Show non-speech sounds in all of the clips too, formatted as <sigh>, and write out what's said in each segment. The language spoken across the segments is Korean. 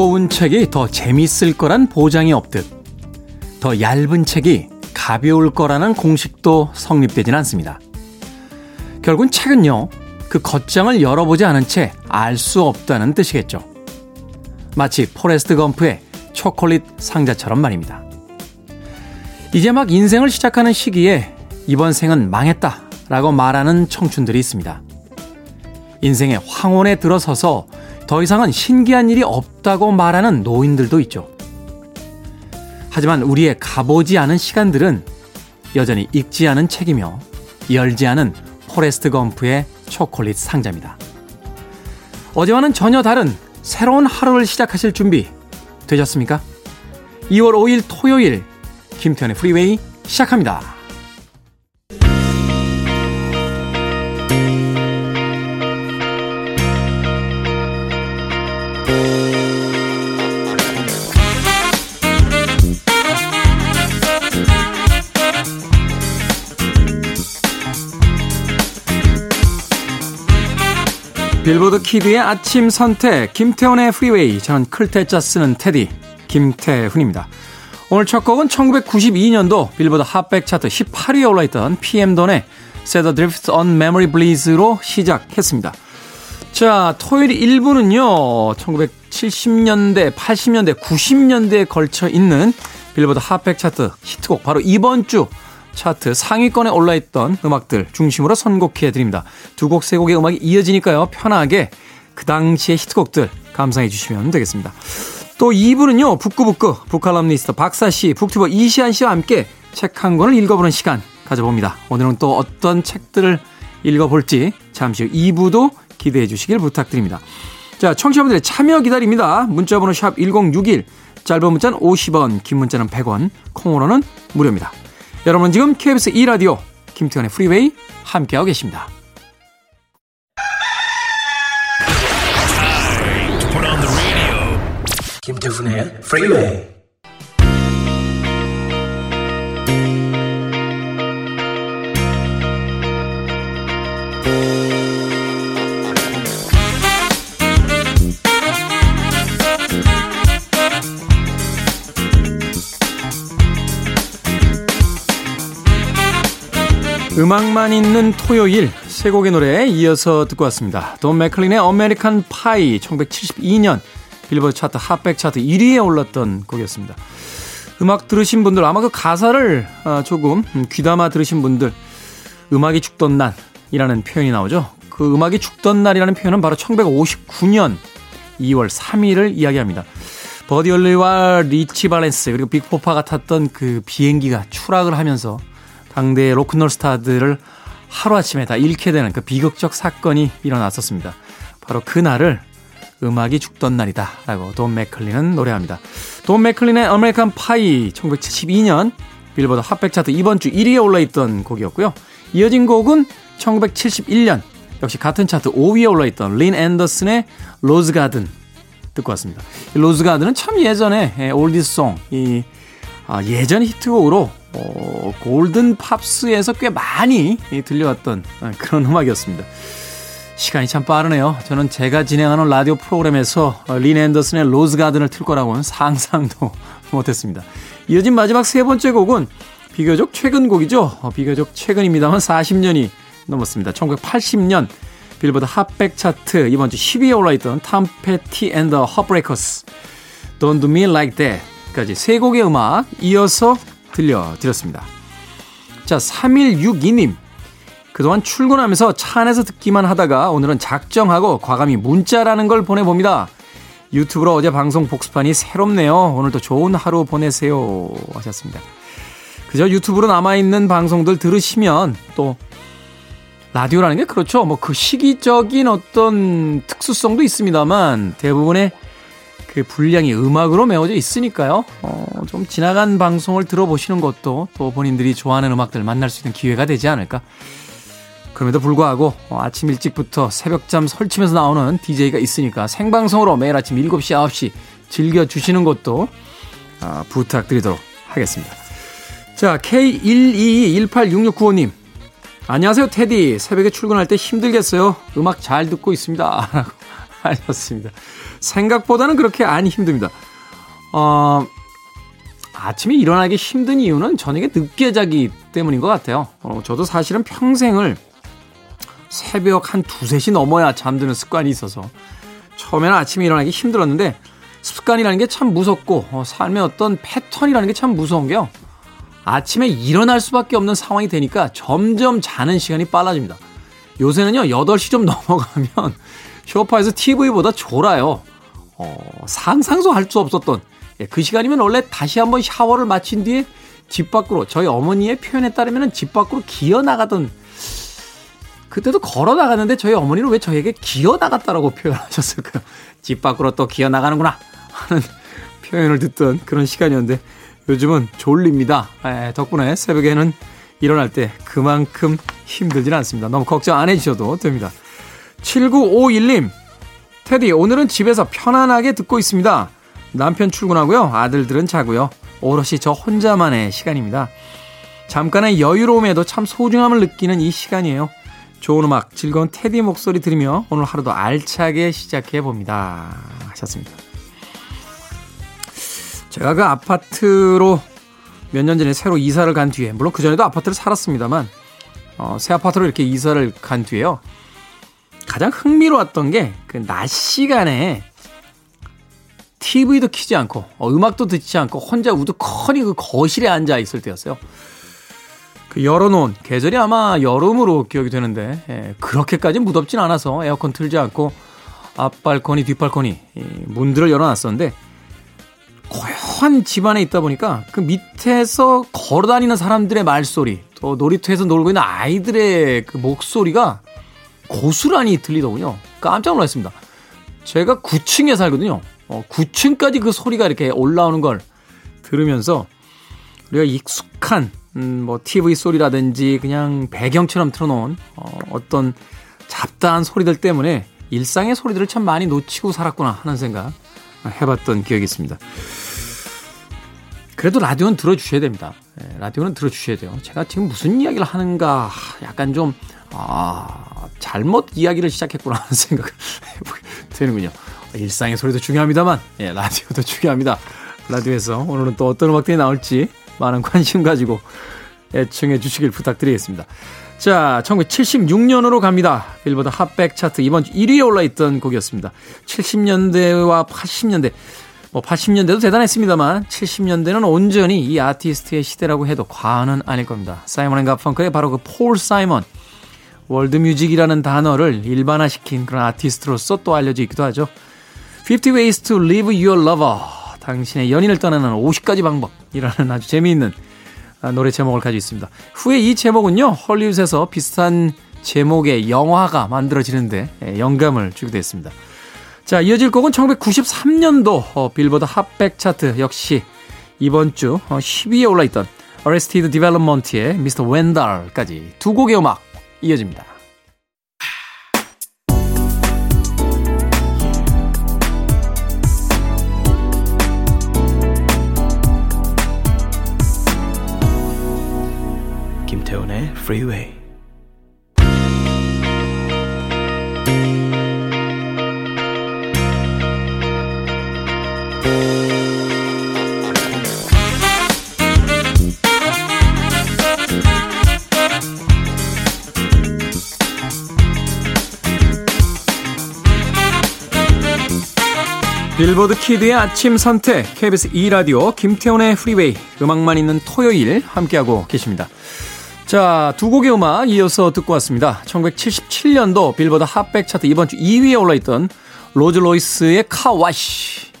더 두꺼운 책이 더 재밌을 거란 보장이 없듯 더 얇은 책이 가벼울 거라는 공식도 성립되진 않습니다. 결국은 책은요, 그 겉장을 열어보지 않은 채 알 수 없다는 뜻이겠죠. 마치 포레스트 검프의 초콜릿 상자처럼 말입니다. 이제 막 인생을 시작하는 시기에 이번 생은 망했다 라고 말하는 청춘들이 있습니다. 인생의 황혼에 들어서서 더 이상은 신기한 일이 없다고 말하는 노인들도 있죠. 하지만 우리의 가보지 않은 시간들은 여전히 읽지 않은 책이며 열지 않은 포레스트 검프의 초콜릿 상자입니다. 어제와는 전혀 다른 새로운 하루를 시작하실 준비 되셨습니까? 2월 5일 토요일 김태훈의 프리웨이 시작합니다. 빌보드 Kid의 아침 선택 김태훈의 프리웨이 저는 클 태 자 쓰는 DJ 김태훈입니다. 오늘 첫 곡은 1992년도 빌보드 Hot백 차트 18위에 올라있던 PM Dawn의 Set Adrift on Memory Bliss로 시작했습니다. 자, 토요일 1부는요, 1970년대, 80년대, 90년대에 걸쳐 있는 빌보드 Hot백 차트 히트곡, 바로 이번 주 차트 상위권에 올라있던 음악들 중심으로 선곡해 드립니다. 두 곡, 세 곡의 음악이 이어지니까요. 편하게 그 당시의 히트곡들 감상해 주시면 되겠습니다. 또 2부는요. 북구북구 북칼럼니스트 박사씨, 북튜버 이시안 씨와 함께 책 한 권을 읽어보는 시간 가져봅니다. 오늘은 또 어떤 책들을 읽어볼지 잠시 후 2부도 기대해 주시길 부탁드립니다. 자, 청취자분들의 참여 기다립니다. 문자번호 샵 1061, 짧은 문자는 50원, 긴 문자는 100원, 콩으로는 무료입니다. 여러분 지금 KBS 2라디오 김태현의 프리웨이 함께하고 계십니다. 김태훈의 프리웨이 음악만 있는 토요일 세 곡의 노래 이어서 듣고 왔습니다. 돈 맥클린의 American Pie 1972년 빌보드 차트 Hot백 차트 1위에 올랐던 곡이었습니다. 음악 들으신 분들 아마 그 가사를 아, 조금 귀담아 들으신 분들 음악이 죽던 날이라는 표현이 나오죠. 그 음악이 죽던 날이라는 표현은 바로 1959년 2월 3일을 이야기합니다. 버디 홀리와 리치 발렌스 그리고 빅 바퍼가 탔던 그 비행기가 추락을 하면서 당대의 로큰롤 스타들을 하루아침에 다 잃게 되는 그 비극적 사건이 일어났었습니다. 바로 그날을 음악이 죽던 날이다 라고 돈 맥클린은 노래합니다. 돈 맥클린의 American Pie 1972년 빌보드 Hot백 차트 이번 주 1위에 올라있던 곡이었고요. 이어진 곡은 1971년 역시 같은 차트 5위에 올라있던 린 앤더슨의 Rose Garden 듣고 왔습니다. Rose Garden은 참 예전에 oldie song 이 아, 예전 히트곡으로 어, Golden Pops에서 꽤 많이 들려왔던 아, 그런 음악이었습니다. 시간이 참 빠르네요. 저는 제가 진행하는 라디오 프로그램에서 어, 린 앤더슨의 Rose Garden을 틀 거라고는 상상도 <laughs> 못했습니다. 이어진 마지막 세 번째 곡은 비교적 최근 곡이죠. 어, 비교적 최근입니다만 40년이 넘었습니다. 1980년 빌보드 Hot백 차트 이번 주 10위에 올라있던 Tom Petty and the Heartbreakers Don't Do Me Like That 까지 세 곡의 음악 이어서 들려드렸습니다. 자, 3162님. 그동안 출근하면서 차 안에서 듣기만 하다가 오늘은 작정하고 과감히 문자라는 걸 보내봅니다. 유튜브로 어제 방송 복습하니 새롭네요. 오늘도 좋은 하루 보내세요. 하셨습니다. 그저 유튜브로 남아있는 방송들 들으시면 또 라디오라는 게 그렇죠. 뭐 그 시기적인 어떤 특수성도 있습니다만 대부분의 그 분량이 음악으로 메워져 있으니까요. 어, 좀 지나간 방송을 들어보시는 것도 또 본인들이 좋아하는 음악들 만날 수 있는 기회가 되지 않을까. 그럼에도 불구하고 어, 아침 일찍부터 새벽잠 설치면서 나오는 DJ가 있으니까 생방송으로 매일 아침 7시, 9시 즐겨주시는 것도 어, 부탁드리도록 하겠습니다. 자, K122186695님. 안녕하세요, 테디. 새벽에 출근할 때 힘들겠어요. 음악 잘 듣고 있습니다. <laughs> <laughs> 하셨습니다. 생각보다는 그렇게 안 힘듭니다. 어, 아침에 일어나기 힘든 이유는 저녁에 늦게 자기 때문인 것 같아요. 어, 저도 사실은 평생을 새벽 한 두세 시 넘어야 잠드는 습관이 있어서 처음에는 아침에 일어나기 힘들었는데 습관이라는 게 참 무섭고 어, 삶의 어떤 패턴이라는 게 참 무서운 게요. 아침에 일어날 수밖에 없는 상황이 되니까 점점 자는 시간이 빨라집니다. 요새는요, 8시 좀 <laughs> 넘어가면 쇼파에서 TV보다 졸아요. 어, 상상도 할 수 없었던 예, 그 시간이면 원래 다시 한번 샤워를 마친 뒤에 집 밖으로 저희 어머니의 표현에 따르면 집 밖으로 기어 나가던 그때도 걸어 나갔는데 저희 어머니는 왜 저에게 기어 나갔다라고 표현하셨을까요? 집 밖으로 또 기어 나가는구나 하는 표현을 듣던 그런 시간이었는데 요즘은 졸립니다. 에, 덕분에 새벽에는 일어날 때 그만큼 힘들지는 않습니다. 너무 걱정 안 해주셔도 됩니다. 7951님, 테디, 오늘은 집에서 편안하게 듣고 있습니다. 남편 출근하고요. 아들들은 자고요. 오롯이 저 혼자만의 시간입니다. 잠깐의 여유로움에도 참 소중함을 느끼는 이 시간이에요. 좋은 음악, 즐거운 테디 목소리 들으며 오늘 하루도 알차게 시작해 봅니다. 하셨습니다. 제가 그 아파트로 몇 년 전에 새로 이사를 간 뒤에, 물론 그전에도 아파트를 살았습니다만, 어, 새 아파트로 이렇게 이사를 간 뒤에요. 가장 흥미로웠던 게 그 낮 시간에 TV도 키지 않고 어, 음악도 듣지 않고 혼자 우두커니 그 거실에 앉아 있을 때였어요. 그 열어놓은 계절이 아마 여름으로 기억이 되는데 예, 그렇게까지 무덥진 않아서 에어컨 틀지 않고 앞발코니 뒷발코니 문들을 열어놨었는데 고요한 집안에 있다 보니까 그 밑에서 걸어다니는 사람들의 말소리 또 놀이터에서 놀고 있는 아이들의 그 목소리가 고스란히 들리더군요. 깜짝 놀랐습니다. 제가 9층에 살거든요. 어, 9층까지 그 소리가 이렇게 올라오는 걸 들으면서 우리가 익숙한 음, 뭐 TV 소리라든지 그냥 배경처럼 틀어놓은 어, 어떤 잡다한 소리들 때문에 일상의 소리들을 참 많이 놓치고 살았구나 하는 생각 해봤던 기억이 있습니다. 그래도 라디오는 들어주셔야 됩니다. 네, 라디오는 들어주셔야 돼요. 제가 지금 무슨 이야기를 하는가 약간 좀, 아, 잘못 이야기를 시작했구나 하는 생각을 <laughs> 되는군요. 일상의 소리도 중요합니다만, 예, 라디오도 중요합니다. 라디오에서 오늘은 또 어떤 음악들이 나올지 많은 관심 가지고 애청해 주시길 부탁드리겠습니다. 자, 1976년으로 갑니다. 빌보드 Hot백 차트 이번 주 1위에 올라있던 곡이었습니다. 70년대와 80년대, 뭐 80년대도 대단했습니다만 70년대는 온전히 이 아티스트의 시대라고 해도 과언은 아닐 겁니다. 사이먼 앤 가펑클의 바로 그 폴 사이먼. 월드뮤직이라는 단어를 일반화시킨 그런 아티스트로서 또 알려져 있기도 하죠. 50 Ways to Leave Your Lover. 당신의 연인을 떠나는 50가지 방법이라는 아주 재미있는 아, 노래 제목을 가지고 있습니다. 후에 이 제목은요, 헐리우드에서 비슷한 제목의 영화가 만들어지는데 예, 영감을 주기도 했습니다. 자, 이어질 곡은 1993년도 어, 빌보드 핫백 차트 역시 이번 주 10위에 어, 올라있던 Arrested Development의 Mr. Wendell까지 두 곡의 음악 이어집니다. 김태훈의 Freeway. 빌보드 kid의 아침 선택 KBS 2라디오 김태훈의 프리웨이 음악만 있는 토요일 함께하고 계십니다. 자, 두 곡의 음악 이어서 듣고 왔습니다. 1977년도 빌보드 핫백 차트 이번 주 2위에 올라 있던 로즈 로이스의 Car Wash.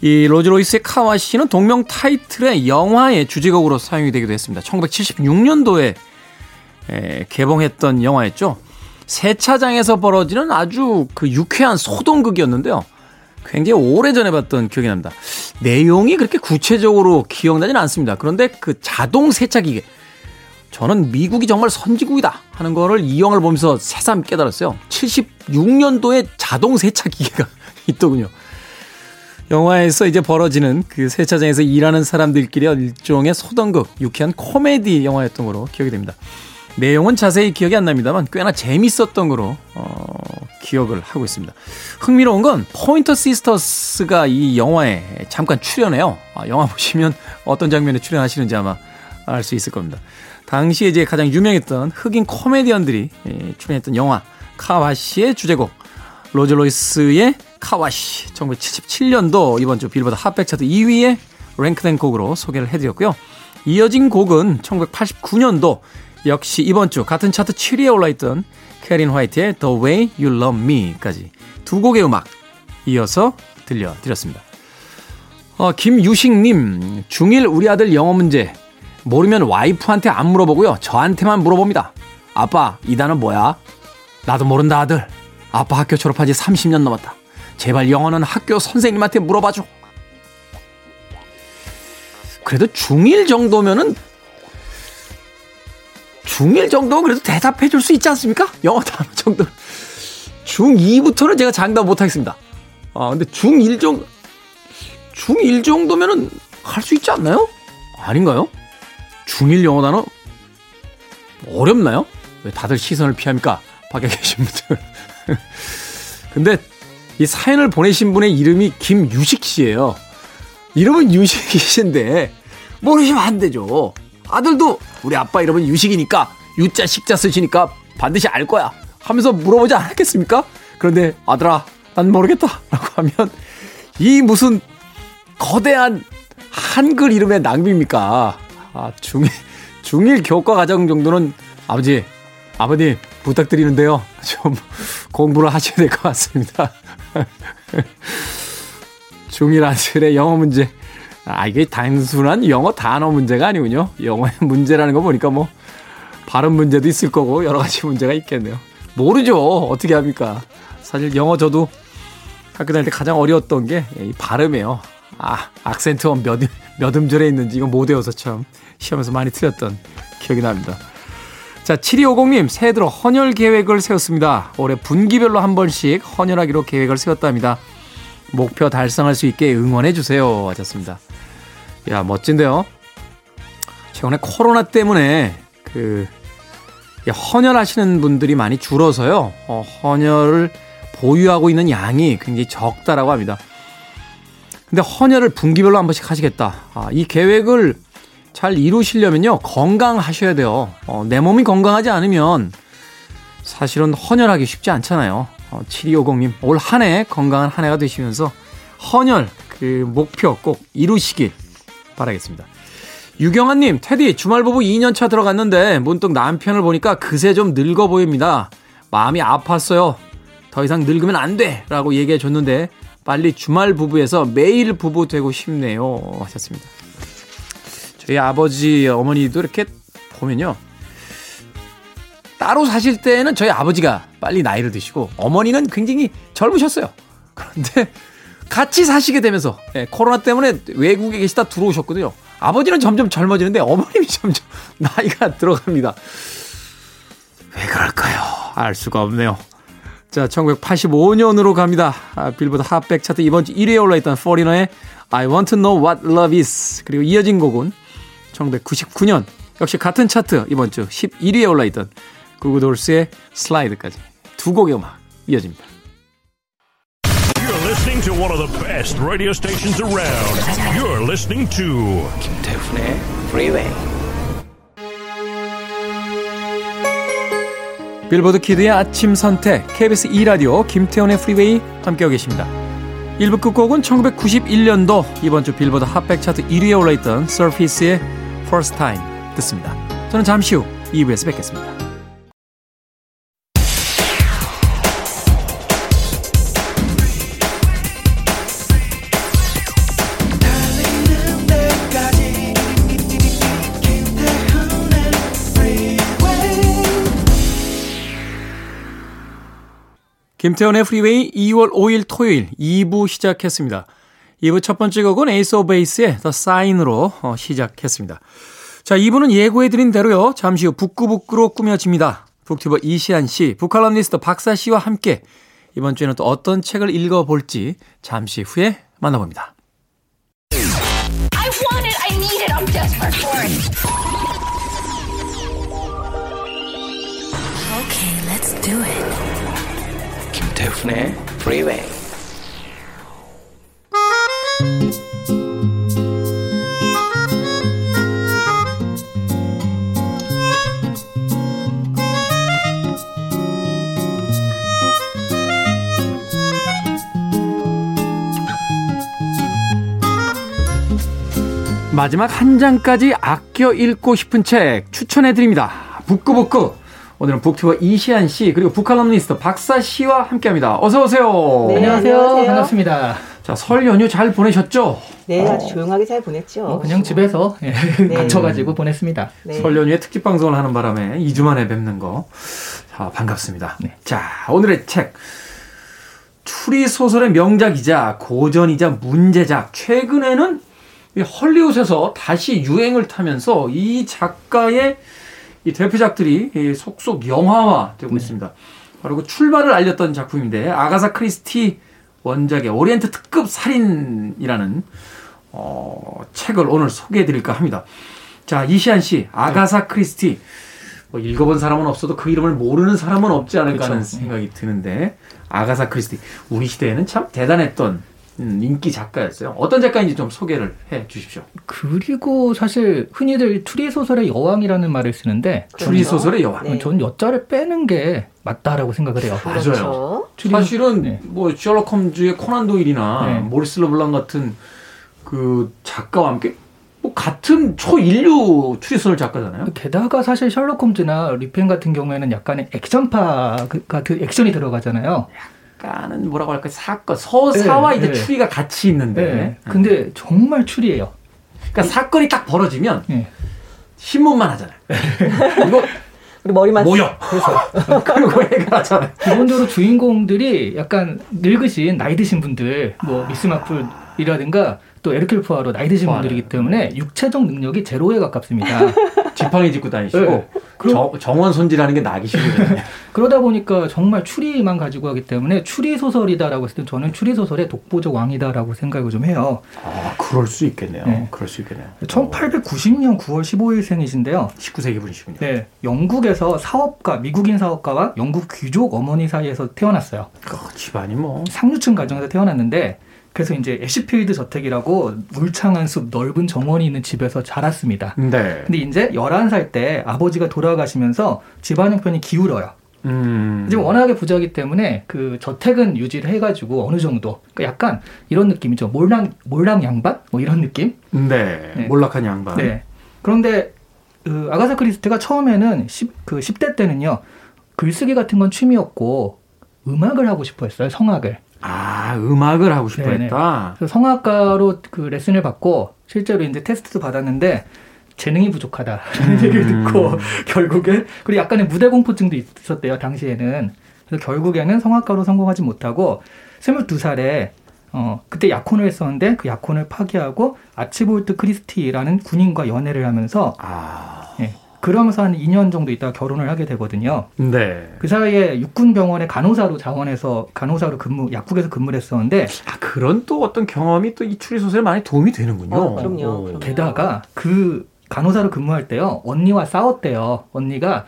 이 로즈 로이스의 Car Wash는 동명 타이틀의 영화의 주제곡으로 사용이 되기도 했습니다. 1976년도에 에, 개봉했던 영화였죠. 세차장에서 벌어지는 아주 그 유쾌한 소동극이었는데요. 굉장히 오래전에 봤던 기억이 납니다. 내용이 그렇게 구체적으로 기억나지는 않습니다. 그런데 그 자동 세차기계 저는 미국이 정말 선진국이다 하는 거를 이 영화를 보면서 새삼 깨달았어요. 76년도에 자동 세차 기계가 <laughs> 있더군요. 영화에서 이제 벌어지는 그 세차장에서 일하는 사람들끼리 일종의 소동극, 유쾌한 코미디 영화였던 거로 기억이 됩니다. 내용은 자세히 기억이 안 납니다만 꽤나 재밌었던 거로 어, 기억을 하고 있습니다. 흥미로운 건 포인터 시스터스가 이 영화에 잠깐 출연해요. 아, 영화 <laughs> 보시면 어떤 장면에 출연하시는지 아마 알 수 있을 겁니다. 당시에 이제 가장 유명했던 흑인 코미디언들이 예, 출연했던 영화 Car Wash의 주제곡 로즈 로이스의 Car Wash 1977년도 이번 주 빌보드 핫백 차트 2위에 랭크된 곡으로 소개를 해드렸고요. 이어진 곡은 1989년도 역시 이번 주 같은 차트 7위에 올라있던 캐린 화이트의 The Way You Love Me까지 두 곡의 음악 이어서 들려드렸습니다. 어, 김유식님, 중1 우리 아들 영어 문제 모르면 와이프한테 안 물어보고요. 저한테만 물어봅니다. 아빠, 이 단어 뭐야? 나도 모른다 아들. 아빠 학교 졸업한 지 30년 넘었다. 제발 영어는 학교 선생님한테 물어봐줘. 그래도 중1 정도면은 중1 정도면 그래도 대답해 줄 수 있지 않습니까? 영어 단어 정도. 중2부터는 제가 장담 못 하겠습니다. 아, 근데 중1 정도, 중1 정도면은 할 수 있지 않나요? 아닌가요? 중1 영어 단어 어렵나요? 왜 다들 시선을 피합니까? 밖에 계신 분들. <laughs> 근데 이 사연을 보내신 분의 이름이 김유식 씨예요. 이름은 유식이신데 모르시면 안 되죠. 아들도 우리 아빠 이름은 유식이니까 유자 식자 쓰시니까 반드시 알 거야 하면서 물어보지 않았겠습니까? 그런데 아들아 난 모르겠다 <laughs> 라고 하면 이 무슨 거대한 한글 이름의 낭비입니까? 아, 중, 중1 교과 과정 정도는 아버지, 아버님 부탁드리는데요. <laughs> 좀 공부를 하셔야 될 것 같습니다. <laughs> 중1 아들의 영어 문제. 아, 이게 단순한 영어 단어 문제가 아니군요. 영어의 <laughs> 문제라는 거 보니까 뭐, 발음 문제도 있을 거고, 여러 가지 문제가 있겠네요. 모르죠. 어떻게 합니까? 사실 영어 저도 학교 다닐 때 가장 어려웠던 게 이 발음이에요. 아, 악센트가 몇, 몇 음절에 있는지 이거 못 외워서 참 시험에서 많이 틀렸던 기억이 납니다. 자, 7250님, 새해 들어 헌혈 계획을 세웠습니다. 올해 분기별로 한 번씩 헌혈하기로 계획을 세웠답니다. 목표 달성할 수 있게 응원해 주세요. 하셨습니다. 야, 멋진데요? 최근에 코로나 때문에 그 헌혈하시는 분들이 많이 줄어서요. 어, 헌혈을 보유하고 있는 양이 굉장히 적다라고 합니다. 근데 헌혈을 분기별로 한 번씩 하시겠다. 아, 이 계획을 잘 이루시려면요. 건강하셔야 돼요. 어, 내 몸이 건강하지 않으면 사실은 헌혈하기 쉽지 않잖아요. 어, 7250님, 올 한 해 건강한 한 해가 되시면서 헌혈 그 목표 꼭 이루시길 바라겠습니다. 유경아님, 테디, 주말부부 2년차 들어갔는데 문득 남편을 보니까 그새 좀 늙어 보입니다. 마음이 아팠어요. 더 이상 늙으면 안 돼! 라고 얘기해 줬는데 빨리 주말 부부에서 매일 부부 되고 싶네요. 하셨습니다. 저희 아버지, 어머니도 이렇게 보면요. 따로 사실 때는 저희 아버지가 빨리 나이를 드시고 어머니는 굉장히 젊으셨어요. 그런데 같이 사시게 되면서 예, 코로나 때문에 외국에 계시다 들어오셨거든요. 아버지는 점점 젊어지는데 어머님이 <laughs> 점점 나이가 들어갑니다. 왜 그럴까요? 알 수가 없네요. 자, 1985년으로 갑니다. 아, 빌보드 핫백 차트 이번 주 1위에 올라있던 포리너의 I Want to Know What Love Is 그리고 이어진 곡은 1999년 역시 같은 차트 이번 주 11위에 올라있던 구구돌스의 Slide까지 두 곡의 음악 이어집니다. You're listening to one of the best radio stations around. You're listening to 김태훈의 Freeway. 빌보드 kid의 아침 선택 KBS 2 라디오 김태훈의 프리웨이 함께하고 계십니다. 1부 끝곡은 1991년도 이번 주 빌보드 핫백 차트 1위에 올라있던 서피스의 First Time 듣습니다. 저는 잠시 후 2부에서 뵙겠습니다. 김태원의 프리웨이 2월 5일 토요일 2부 시작했습니다. 2부 첫 번째 곡은 에이스 오브 베이스의 The Sign으로 어, 시작했습니다. 자, 2부는 예고해드린 대로요. 잠시 후 북구북구로 꾸며집니다. 북튜버 이시안 씨, 북칼럼니스트 박사 씨와 함께 이번 주에는 또 어떤 책을 읽어볼지 잠시 후에 만나봅니다. Okay, let's do it. 임백천의 프리웨이 마지막 한 장까지 아껴 읽고 싶은 책 추천해 드립니다. 북구북구. 오늘은 북튜버 이시안 씨 그리고 북칼럼니스트 박사 씨와 함께합니다. 어서 오세요. 네, 안녕하세요. 안녕하세요. 반갑습니다. 자, 설 연휴 잘 보내셨죠? 네, 아주 조용하게 잘 보냈죠. 어, 그냥 집에서 예, 네. <laughs> 갇혀가지고 보냈습니다. 네. 설 연휴에 특집 방송을 하는 바람에 2주 만에 뵙는 거. 자, 반갑습니다. 네. 자, 오늘의 책. 추리 소설의 명작이자 고전이자 문제작. 최근에는 이 헐리우드에서 다시 유행을 타면서 이 작가의 이 대표작들이 이 속속 영화화 되고 있습니다. 바로 그 출발을 알렸던 작품인데 아가사 크리스티 원작의 오리엔트 특급 살인이라는 어, 책을 오늘 소개해 드릴까 합니다. 자, 이시안 씨, 아가사 크리스티. 뭐 읽어본 사람은 없어도 그 이름을 모르는 사람은 없지 않을까 하는 그쵸. 생각이 드는데 아가사 크리스티 우리 시대에는 참 대단했던 음, 인기 작가였어요. 어떤 작가인지 좀 소개를 해 주십시오. 그리고 사실 흔히들 추리 소설의 여왕이라는 말을 쓰는데 추리 소설의 여왕. 네. 전 여자를 빼는 게 맞다라고 생각을 해요. 맞아요. 그렇죠. 추리- 사실은 네. 뭐 셜록 홈즈의 코난 도일이나 네. 모리스 르블랑 같은 그 작가와 함께 뭐 같은 초인류 추리소설 작가잖아요. 게다가 사실 셜록 홈즈나 리펜 같은 경우에는 약간의 액션파 그- 같은 액션이 들어가잖아요. 약간은 뭐라고 할까 사건 서사와 네, 이제 네. 추리가 같이 있는데 네. 근데 정말 추리예요. 그러니까 사건이 딱 벌어지면 예. 신문만 하잖아요. <laughs> 이거 우리 머리만 모여. 그래서 <laughs> 그리고 해결하잖아요. 기본적으로 주인공들이 약간 늙으신 나이 드신 분들, 뭐 미스 마플이라든가 또 에르클 푸아로 나이 드신. 분들이기 때문에 육체적 능력이 제로에 가깝습니다. 지팡이 짚고 다니시고 네. 그럼- 정, 정원 손질하는 게 나기 싫거든요. <laughs> 그러다 보니까 정말 추리만 가지고 하기 때문에 추리 소설이다라고 했을 때 저는 추리 소설의 독보적 왕이다라고 생각을 좀 해요. 아, 그럴 수 있겠네요. 네. 그럴 수 있겠네요. 1890년 9월 15일생이신데요. 19세기 분이시군요. 네, 영국에서 사업가, 미국인 사업가와 영국 귀족 어머니 사이에서 태어났어요. 그 집안이 뭐 상류층 가정에서 태어났는데 그래서 이제 애쉬필드 저택이라고 울창한 숲, 넓은 정원이 있는 집에서 자랐습니다. 네. 근데 이제 11살 때 아버지가 돌아가시면서 집안 형편이 기울어요. 음. 지금 워낙에 부자이기 때문에 그 저택은 유지를 해가지고 어느 정도 그러니까 약간 이런 느낌이죠. 몰랑 몰랑 양반 뭐 이런 느낌. 네. 네. 몰락한 양반. 네. 그런데 그 아가사 크리스트가 처음에는 10, 그 10대 때는요 글쓰기 같은 건 취미였고 음악을 하고 싶어 했어요. 성악을. 아, 음악을 하고 싶어 네네. 했다. 그래서 성악가로 그 레슨을 받고 실제로 이제 테스트도 받았는데 재능이 부족하다라는 <laughs> 음. 얘기를 듣고 <laughs> 결국엔 그리고 약간의 무대 공포증도 있었대요 당시에는 그래서 결국에는 성악가로 성공하지 못하고 22살에 어 그때 약혼을 했었는데 그 약혼을 파기하고 아치볼트 크리스티라는 군인과 연애를 하면서 아. 예, 그러면서 한 2년 정도 있다가 결혼을 하게 되거든요. 네. 그 사이에 육군병원의 간호사로 자원해서 간호사로 근무 약국에서 근무를 했었는데 아, 그런 또 어떤 경험이 또 이 추리 소설에 많이 도움이 되는군요. 어, 그럼요, 오. 그럼요. 게다가 그 간호사로 근무할 때요 언니와 싸웠대요 언니가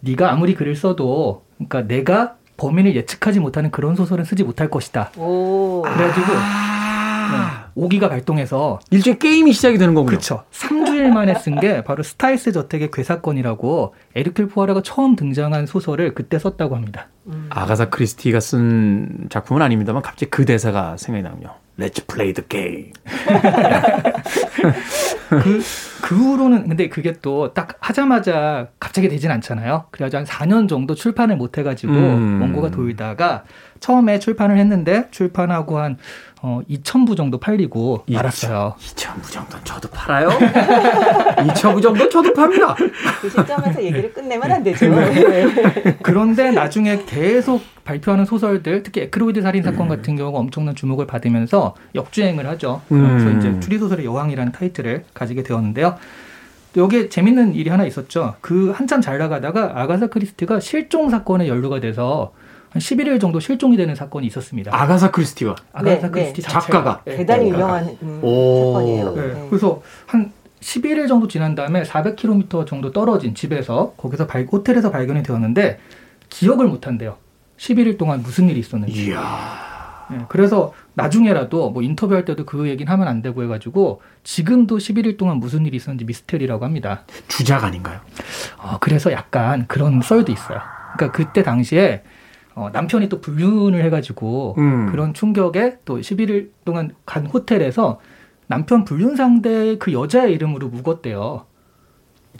네가 아무리 글을 써도 그러니까 내가 범인을 예측하지 못하는 그런 소설은 쓰지 못할 것이다 오. 그래가지고 아. 오기가 발동해서 일종의 게임이 시작이 되는 거군요. 그렇죠 3 주일 만에 쓴 게 바로 스타일스 저택의 괴사건이라고 에르클 포아라가 처음 등장한 소설을 그때 썼다고 합니다 음. 아가사 크리스티가 쓴 작품은 아닙니다만 갑자기 그 대사가 생각이 나군요. Let's play the game. <laughs> 그, 그 후로는 근데 그게 또 딱 하자마자 갑자기 되진 않잖아요. 그래가지고 한 4년 정도 출판을 못 해가지고 음. 원고가 돌다가 처음에 출판을 했는데 출판하고 한 어, 2,000부 정도 팔리고 말았어요. 2,000부 정도는 저도 팔아요. <laughs> 2,000부 정도는 저도 팝니다. 그 시점에서 얘기를 끝내면 안 되죠. 네. 그런데 나중에 계속 발표하는 소설들, 특히 에크로이드 살인 사건 같은 경우가 엄청난 주목을 받으면서 역주행을 하죠. 그래서 음. 이제 추리 소설의 여왕이라는 타이틀을 가지게 되었는데요. 또 여기에 재밌는 일이 하나 있었죠. 그 한참 잘 나가다가 아가사 크리스티가 실종 사건에 연루가 돼서 한 11일 정도 실종이 되는 사건이 있었습니다. 아가사 크리스티가 아가사 네, 크리스티 네. 작가가. 네. 대단히. 유명한 음, 오. 사건이에요. 네. 네. 그래서 한 11일 정도 지난 다음에 400km 정도 떨어진 집에서 거기서 발- 호텔에서 발견이 되었는데 기억을 못 한대요. 11일 동안 무슨 일이 있었는지. 이야. 예, 그래서 나중에라도 뭐 인터뷰할 때도 그 얘기는 하면 안 되고 해가지고 지금도 11일 동안 무슨 일이 있었는지 미스테리라고 합니다. 주작 아닌가요? 어, 그래서 약간 그런 썰도 있어요. 그러니까 그때 당시에 어, 남편이 또 불륜을 해가지고 음. 그런 충격에 또 11일 동안 간 호텔에서 남편 불륜 상대 그 여자의 이름으로 묵었대요.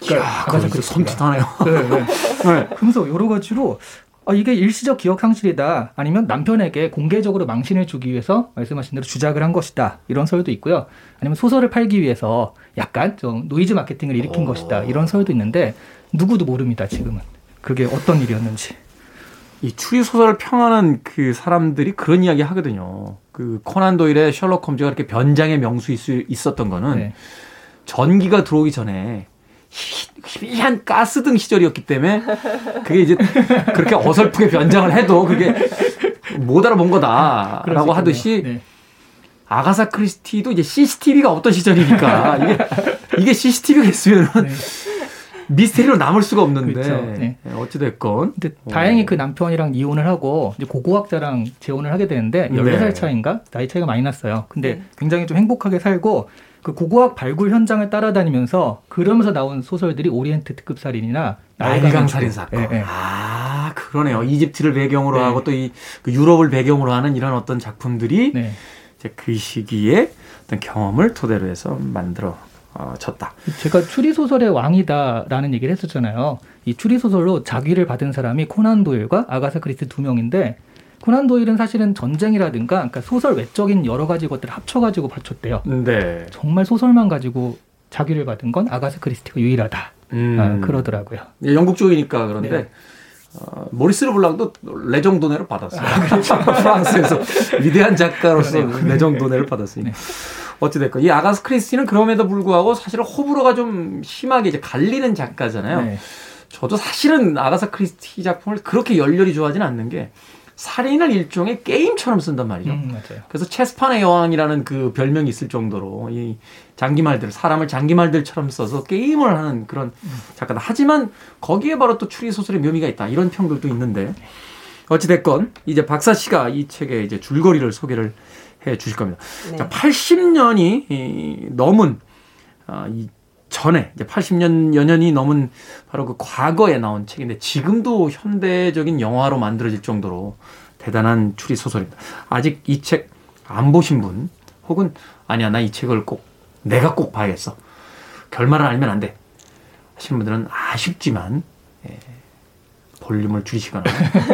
아가사 그거 크리스티가. 섬찟하네요. 네, 네. <laughs> 네. 그러면서 여러 가지로 아, 이게 일시적 기억 상실이다. 아니면 남편에게 공개적으로 망신을 주기 위해서 말씀하신 대로 주작을 한 것이다. 이런 설도 있고요. 아니면 소설을 팔기 위해서 약간 좀 노이즈 마케팅을 일으킨 것이다. 이런 설도 있는데 누구도 모릅니다. 지금은 그게 어떤 일이었는지. 이 추리 소설을 평하는 그 사람들이 그런 이야기 하거든요. 그 코난 도일의 셜록 홈즈가 이렇게 변장의 명수 있- 있었던 거는 네. 전기가 들어오기 전에 희- 희미한 가스등 시절이었기 때문에 그게 이제 그렇게 어설프게 변장을 해도 그게 못 알아본 수 거다라고. 하듯이 네. 아가사 크리스티도 이제 CCTV가 없던 시절이니까 이게 이게 CCTV가 있으면 네. 미스테리로 남을 수가 없는데 그렇죠. 네. 어찌 됐건 근데 오. 다행히 그 남편이랑 이혼을 하고 이제 고고학자랑 재혼을 하게 되는데 네. 14살 차인가? 나이 차이가 많이 났어요. 근데 네. 굉장히 좀 행복하게 살고 그 고고학 발굴 현장을 따라다니면서 그러면서 나온 소설들이 오리엔트 특급 살인이나 날강 살인 사건. 예, 예. 아 그러네요. 이집트를 배경으로 네. 하고 또이 유럽을 배경으로 하는 이런 어떤 작품들이 네. 이제 그 시기에 어떤 경험을 토대로 해서 만들어 어, 졌다. 제가 추리 소설의 왕이다라는 얘기를 했었잖아요. 이 추리 소설로 자기를 받은 사람이 코난 도일과 아가사 크리스티 두 명인데 코난 도일은 사실은 전쟁이라든가 그러니까 소설 외적인 여러 가지 것들을 합쳐가지고 바쳤대요. 네. 정말 소설만 가지고 작위를 받은 건 아가사 크리스티가 유일하다. 음. 아, 그러더라고요. 예, 영국 쪽이니까 그런데 네. 어, 모리스 르블랑도 레지옹 도뇌르를 받았어요. <laughs> 프랑스에서 위대한 작가로서 아, 그러네요. 레지옹 도뇌르를 받았으니. 네. 어찌됐건 이 아가사 크리스티는 그럼에도 불구하고 사실은 호불호가 좀 심하게 이제 갈리는 작가잖아요. 네. 저도 사실은 아가사 크리스티 작품을 그렇게 열렬히 좋아하지는 않는 게 살인을 일종의 게임처럼 쓴단 말이죠. 음. 그래서 체스판의 여왕이라는 그 별명이 있을 정도로 이 장기말들 사람을 장기말들처럼 써서 게임을 하는 그런 작가다. 하지만 거기에 바로 또 추리 소설의 묘미가 있다. 이런 평들도 있는데 어찌 됐건 이제 박사 씨가 이 책의 이제 줄거리를 소개를 해 주실 겁니다. 네. 자, 80년이 넘은 아, 이 전에 이제 80년 여년이 넘은 바로 그 과거에 나온 책인데 지금도 현대적인 영화로 만들어질 정도로 대단한 추리 소설입니다. 아직 이 책 안 보신 분 혹은 아니야 나 이 책을 꼭 내가 꼭 봐야겠어. 결말을 알면 안 돼. 하시는 분들은 아쉽지만 예, 볼륨을 줄이시거나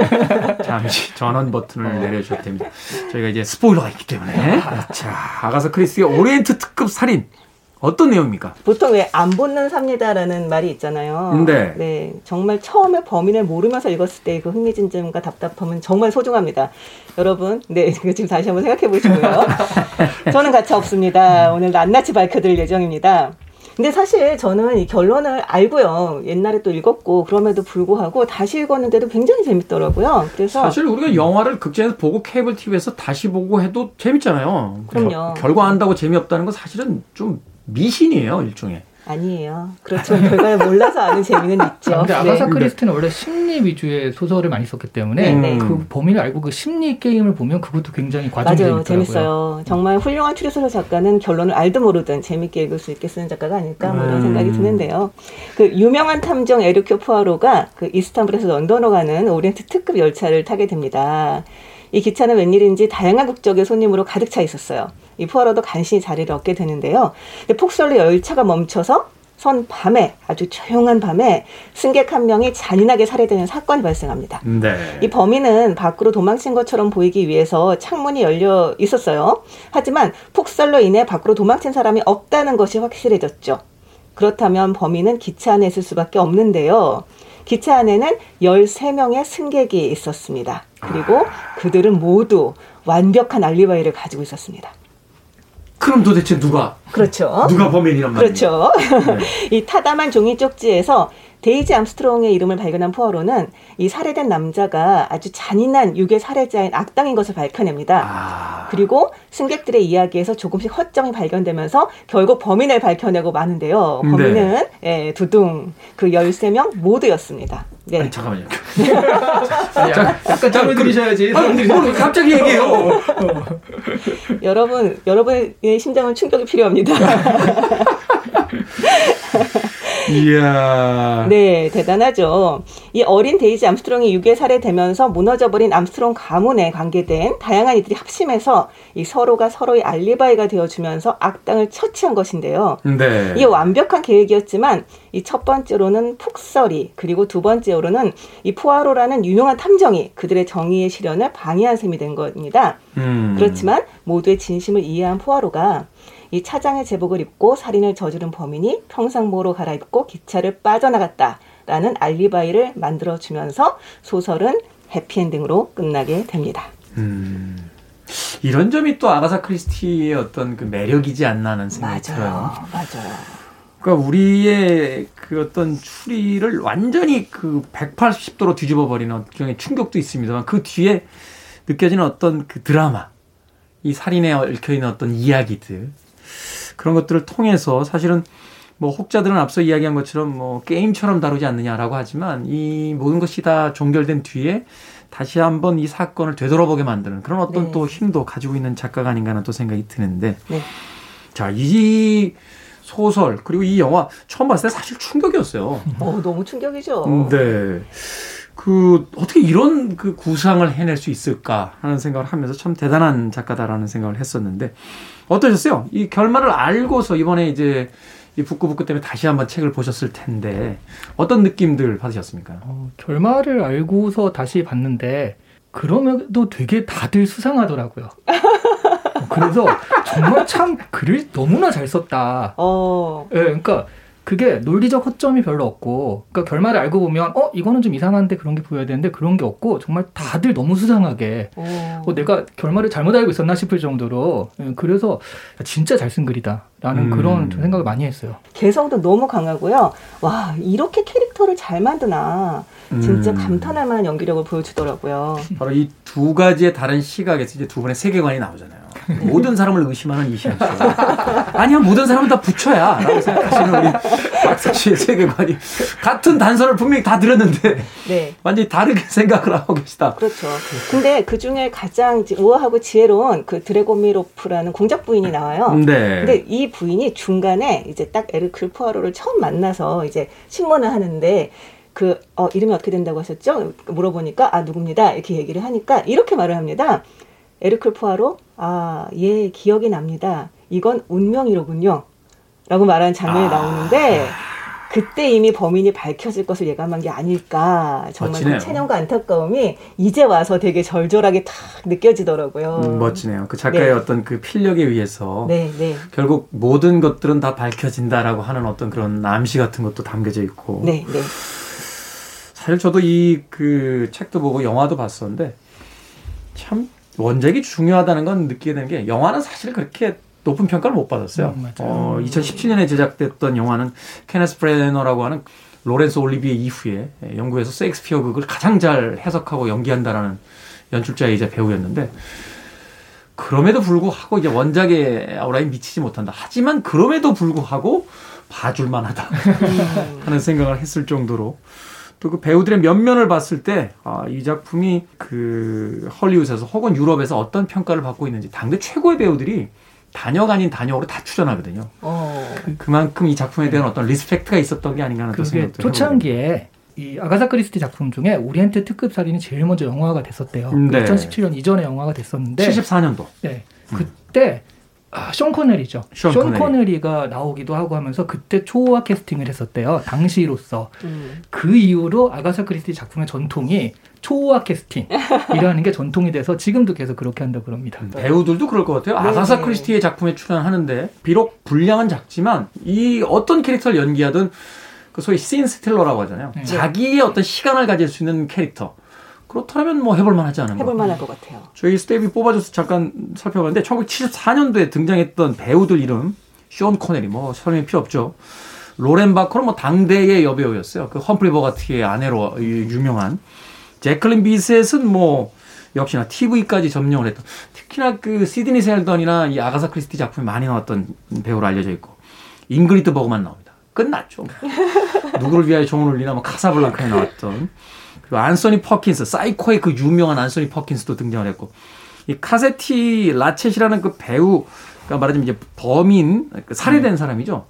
<laughs> 잠시 전원 버튼을 내려주셔도 됩니다. 저희가 이제 스포일러가 있기 때문에 자 아가사 크리스티의 오리엔트 특급 살인 어떤 내용입니까? 보통 왜 안 본 눈 삽니다라는 말이 있잖아요. 네. 정말 처음에 범인을 모르면서 읽었을 때 그 흥미진점과 답답함은 정말 소중합니다. 여러분, 네, <laughs> 지금 다시 한번 생각해 보시고요. <laughs> 저는 가차 없습니다. 오늘 낱낱이 밝혀드릴 예정입니다. 근데 사실 저는 이 결론을 알고요. 옛날에 또 읽었고, 그럼에도 불구하고 다시 읽었는데도 굉장히 재밌더라고요. 그래서. 사실 우리가 영화를 극장에서 보고 케이블 TV에서 다시 보고 해도 재밌잖아요. 그럼요. 결, 과 안다고 재미없다는 건 사실은 좀 미신이에요 일종의. 아니에요. 그렇지만 결과를 몰라서 아는 재미는 있죠. 근데 아가사 네. 크리스티는 원래 심리 위주의 소설을 많이 썼기 때문에 네, 네. 그 범인을 알고 그 심리 게임을 보면 그것도 굉장히 과정이. 재밌어요. 정말 훌륭한 추리소설 작가는 결론을 알든 모르든 재밌게 읽을 수 있게 쓰는 작가가 아닐까 뭐 이런 음. 생각이 드는데요. 그 유명한 탐정 에르퀼 푸아로가 그 이스탄불에서 런던으로 가는 오리엔트 특급 열차를 타게 됩니다. 이 기차는 웬일인지 다양한 국적의 손님으로 가득 차 있었어요. 이 푸아로도 간신히 자리를 얻게 되는데요. 폭설로 열차가 멈춰서 선 밤에 아주 조용한 밤에 승객 한 명이 잔인하게 살해되는 사건이 발생합니다. 네. 이 범인은 밖으로 도망친 것처럼 보이기 위해서 창문이 열려 있었어요. 하지만 폭설로 인해 밖으로 도망친 사람이 없다는 것이 확실해졌죠. 그렇다면 범인은 기차 안에 있을 수밖에 없는데요. 기차 안에는 13명의 승객이 있었습니다. 그리고 그들은 모두 완벽한 알리바이를 가지고 있었습니다. 그럼 도대체 누가 그렇죠. 누가 범인이란 말이죠? 그렇죠. 네. <laughs> 이 타다 만 종이 쪽지에서 데이지 암스트롱의 이름을 발견한 푸아로는 이 살해된 남자가 아주 잔인한 유괴 살해자인 악당인 것을 밝혀냅니다. 아, 그리고 승객들의 이야기에서 조금씩 허점이 발견되면서 결국 범인을 밝혀내고 마는데요. 네. 범인은 예, 두둥 그 13명 모두였습니다. 네. 아니, 잠깐만요. <laughs> 약간, 약간 잘 들으셔야지. 아니, 뭘 갑자기 얘기해요. 여러분, 여러분의 심장은 충격이 필요합니다. <laughs> 이야. 네, 대단하죠. 이 어린 데이지 암스트롱이 유괴 살해되면서 무너져버린 암스트롱 가문에 관계된 다양한 이들이 합심해서 이 서로가 서로의 알리바이가 되어주면서 악당을 처치한 것인데요. 네. 이게 완벽한 계획이었지만 이 첫 번째로는 폭설이 그리고 두 번째로는 이 푸아로라는 유명한 탐정이 그들의 정의의 실현을 방해한 셈이 된 겁니다. 음. 그렇지만 모두의 진심을 이해한 푸아로가 이 차장의 제복을 입고 살인을 저지른 범인이 평상복으로 갈아입고 기차를 빠져나갔다라는 알리바이를 만들어 주면서 소설은 해피엔딩으로 끝나게 됩니다. 음. 이런 점이 또 아가사 크리스티의 어떤 그 매력이지 않나 하는 생각이 들어요. 맞아요. 맞아요. 그러니까 우리의 그 어떤 추리를 완전히 그 180도로 뒤집어 버리는 일종의 충격도 있습니다만 그 뒤에 느껴지는 어떤 그 드라마, 이 살인에 얽혀 있는 어떤 이야기들 그런 것들을 통해서 사실은 뭐 혹자들은 앞서 이야기한 것처럼 뭐 게임처럼 다루지 않느냐라고 하지만 이 모든 것이 다 종결된 뒤에 다시 한번 이 사건을 되돌아보게 만드는 그런 어떤 네. 또 힘도 가지고 있는 작가가 아닌가 하는 또 생각이 드는데 네. 자, 이 소설 그리고 이 영화 처음 봤을 때 사실 충격이었어요. 어, 너무 충격이죠. 네. 그 어떻게 이런 그 구상을 해낼 수 있을까 하는 생각을 하면서 참 대단한 작가다라는 생각을 했었는데 어떠셨어요? 이 결말을 알고서 이번에 이제 이 북구북구 때문에 다시 한번 책을 보셨을 텐데 어떤 느낌들 받으셨습니까? 어, 결말을 알고서 다시 봤는데 그럼에도 되게 다들 수상하더라고요. 어, <laughs> 그래서 정말 참 글을 너무나 잘 썼다. 어, 예, 그러니까 그게 논리적 허점이 별로 없고, 그러니까 결말을 알고 보면 어 이거는 좀 이상한데 그런 게 보여야 되는데 그런 게 없고 정말 다들 너무 수상하게 어. 어, 내가 결말을 잘못 알고 있었나 싶을 정도로 예, 그래서 진짜 잘 쓴 글이다라는 음. 그런 좀 생각을 많이 했어요. 개성도 너무 강하고요. 와, 이렇게 캐릭터를 잘 만드나. 진짜 음. 감탄할 만한 연기력을 보여주더라고요. 바로 이 두 가지의 다른 시각에서 이제 두 분의 세계관이 나오잖아요. 모든 사람을 의심하는 이시안 씨. 아니야, 모든 사람은 다 부처야. 라고 생각하시는 우리 박사 씨의 세계관이. 같은 단서를 분명히 다 들었는데, 네. 완전히 다르게 생각을 하고 계시다. 그렇죠. 근데 그 중에 가장 지- 우아하고 지혜로운 그 드래고미로프라는 공작 부인이 나와요. 네. 근데 이 부인이 중간에 이제 딱 에르클 푸아로를 처음 만나서 이제 신문을 하는데 그 어, 이름이 어떻게 된다고 하셨죠? 물어보니까 아 누굽니다 이렇게 얘기를 하니까 이렇게 말을 합니다. 에르클 푸아로 아 예 기억이 납니다. 이건 운명이로군요. 라고 말하는 장면이 아. 나오는데 그때 이미 범인이 밝혀질 것을 예감한 게 아닐까 정말 멋지네요. 그 체념과 안타까움이 이제 와서 되게 절절하게 탁 느껴지더라고요. 음, 멋지네요. 그 작가의 네. 어떤 그 필력에 의해서 네, 네, 결국 모든 것들은 다 밝혀진다라고 하는 어떤 그런 암시 같은 것도 담겨져 있고. 네, 네. 사실 저도 이 그 책도 보고 영화도 봤었는데 참 원작이 중요하다는 건 느끼게 되는 게 영화는 사실 그렇게 높은 평가를 못 받았어요. 음. 어, 2017년에 제작됐던 영화는 케네스 브레너라고 하는 로렌스 올리비에 이후에 영국에서 셰익스피어 극을 가장 잘 해석하고 연기한다라는 연출자이자 배우였는데 그럼에도 불구하고 이제 원작의 아우라에 미치지 못한다. 하지만 그럼에도 불구하고 봐줄만하다 <laughs> 하는 생각을 했을 정도로 또 그 배우들의 면면을 봤을 때, 아, 이 작품이 그 헐리우드에서 혹은 유럽에서 어떤 평가를 받고 있는지 당대 최고의 배우들이 단역 아닌 단역으로 다 출연하거든요. 어, 그만큼 이 작품에 대한 어떤 respect가 있었던 게 아닌가 하는 또 생각도 초창기에 이 아가사 크리스티 작품 중에 오리엔트 특급 살인이 제일 먼저 영화가 됐었대요. 네. 2017년 이전에 영화가 됐었는데 74년도. 네. 그때 아, 숀 코너리죠. 숀 숀, 코너리. 코너리가 나오기도 하고 하면서 그때 초호화 캐스팅을 했었대요. 당시로서. 음. 그 이후로 아가사 크리스티 작품의 전통이 초호화 캐스팅이라는 게 전통이 돼서 지금도 계속 그렇게 한다 그럽니다. 배우들도 그럴 것 같아요. 네, 아가사 네. 크리스티의 작품에 출연하는데 비록 분량은 작지만 이 어떤 캐릭터를 연기하든 그 소위 scene stealer라고 하잖아요. 네. 자기의 어떤 시간을 가질 수 있는 캐릭터. 그렇다면 뭐 해볼 만하지 않은가. 해볼 만할 것 같아요. 저희 스텝이 뽑아줘서 잠깐 살펴봤는데 1974년도에 등장했던 배우들 이름 숀 코너리 뭐 설명이 필요 없죠. 로렌 바콜은 뭐 당대의 여배우였어요. 그 험프리 보가트의 아내로 유명한 재클린 비셋은 뭐 역시나 TV까지 점령을 했던 특히나 그 시드니 셀던이나 이 아가사 크리스티 작품이 많이 나왔던 배우로 알려져 있고 잉그리드 버그만 나옵니다. 끝났죠. 누구를 위하여 종을 울리나 뭐 카사블랑카에 나왔던 그리고 안소니 퍼킨스 사이코의 그 유명한 안소니 퍼킨스도 등장을 했고 이 카세티 라쳇이라는 그 배우가 말하자면 이제 범인 그 살해된 사람이죠.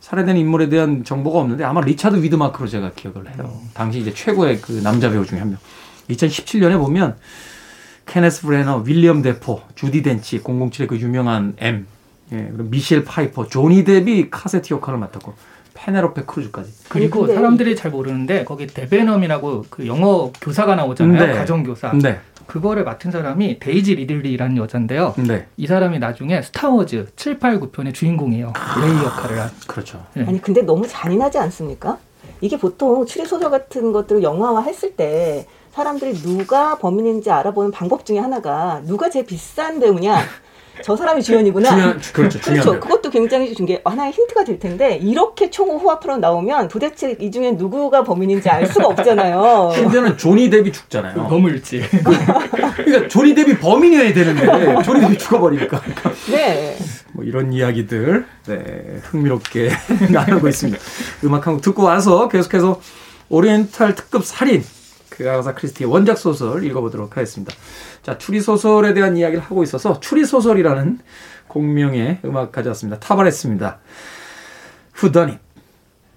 살해된 인물에 대한 정보가 없는데 아마 리차드 위드마크로 제가 기억을 해요. 당시 이제 최고의 그 남자 배우 중에 한 명. 2017년에 보면 케네스 브래너, 윌렘 대포, 주디 덴치, 007의 그 유명한 M, 예, 그리고 미셸 파이퍼, 조니 뎁이 카세티 역할을 맡았고 페넬로페 크루즈까지. 그리고 근데 사람들이 잘 모르는데 거기 데베넘이라고 그 영어 교사가 나오잖아요. 네. 가정교사. 네, 그거를 맡은 사람이 데이지 리들리라는 여잔데요. 네, 이 사람이 나중에 스타워즈 7, 8, 9편의 주인공이에요. 레이 역할을 한. 그렇죠. 네. 아니 근데 너무 잔인하지 않습니까? 이게 보통 추리 소설 같은 것들을 영화화 했을 때 사람들이 누가 범인인지 알아보는 방법 중에 하나가 누가 제일 비싼 배우냐. <laughs> 저 사람이 주연이구나. 중요한, 그렇죠. 중요한 그렇죠. 그것도 굉장히 중게 하나의 힌트가 될 텐데 이렇게 총호화프로 나오면 도대체 이 중에 누구가 범인인지 알 수가 없잖아요. <laughs> 심지어는 조니 뎁이 죽잖아요. 너무 일찍. 그러니까 조니 뎁이 범인이어야 되는데 조니 뎁이 죽어버리니까. 네. 뭐 이런 이야기들 네, 흥미롭게 <laughs> 나누고 있습니다. 음악 한 곡 듣고 와서 계속해서 오리엔탈 특급 살인 그 아가사 크리스티의 원작 소설 읽어보도록 하겠습니다. 자 추리 소설에 대한 이야기를 하고 있어서 추리 소설이라는 곡명의 음악 가져왔습니다. 타바레스입니다. Who Done It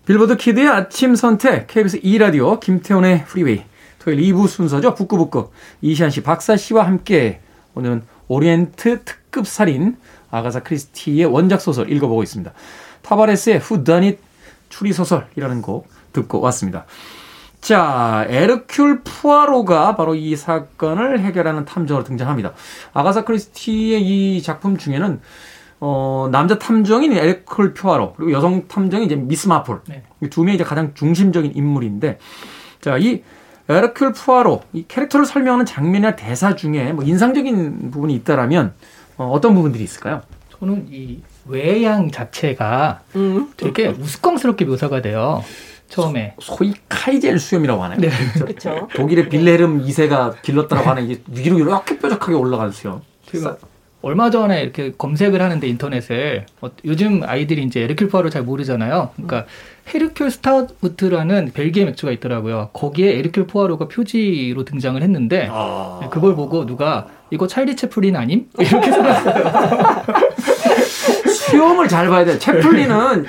빌보드 키드의 아침 선택 KBS 2라디오 김태훈의 프리웨이 토요일 2부 순서죠. 북구북구 이시안 씨, 박사 씨와 함께 오늘은 오리엔트 특급 살인 아가사 크리스티의 원작 소설 읽어보고 있습니다. 타바레스의 Who Done It 추리 소설이라는 곡 듣고 왔습니다. 자, 에르큘 푸아로가 바로 이 사건을 해결하는 탐정으로 등장합니다. 아가사 크리스티의 이 작품 중에는 어, 남자 탐정인 에르큘 푸아로 그리고 여성 탐정인 이제 미스 마플 네. 이두 명이 이제 가장 중심적인 인물인데 자, 이 에르큘 푸아로 이 캐릭터를 설명하는 장면이나 대사 중에 뭐 인상적인 부분이 있다라면 어, 어떤 부분들이 있을까요? 저는 이 외양 자체가 음. 되게 우스꽝스럽게 묘사가 돼요. 처음에. 소위 카이젤 수염이라고 하나요? 네. 그렇죠. 독일의 빌헬름 2세가 길렀다라고 하는 이게 위로 이렇게 뾰족하게 올라간 수염. 제가 얼마 전에 이렇게 검색을 하는데 인터넷을 어, 요즘 아이들이 이제 에르큘 푸아로를 잘 모르잖아요. 그러니까 헤르큘 스타우트라는 벨기에 맥주가 있더라고요. 거기에 에르큘 푸아로가 표지로 등장을 했는데 아. 네, 그걸 보고 누가 이거 찰리 채플린 아님? 이렇게 생각했어요. <laughs> 수염을 잘 봐야 돼. 채플린은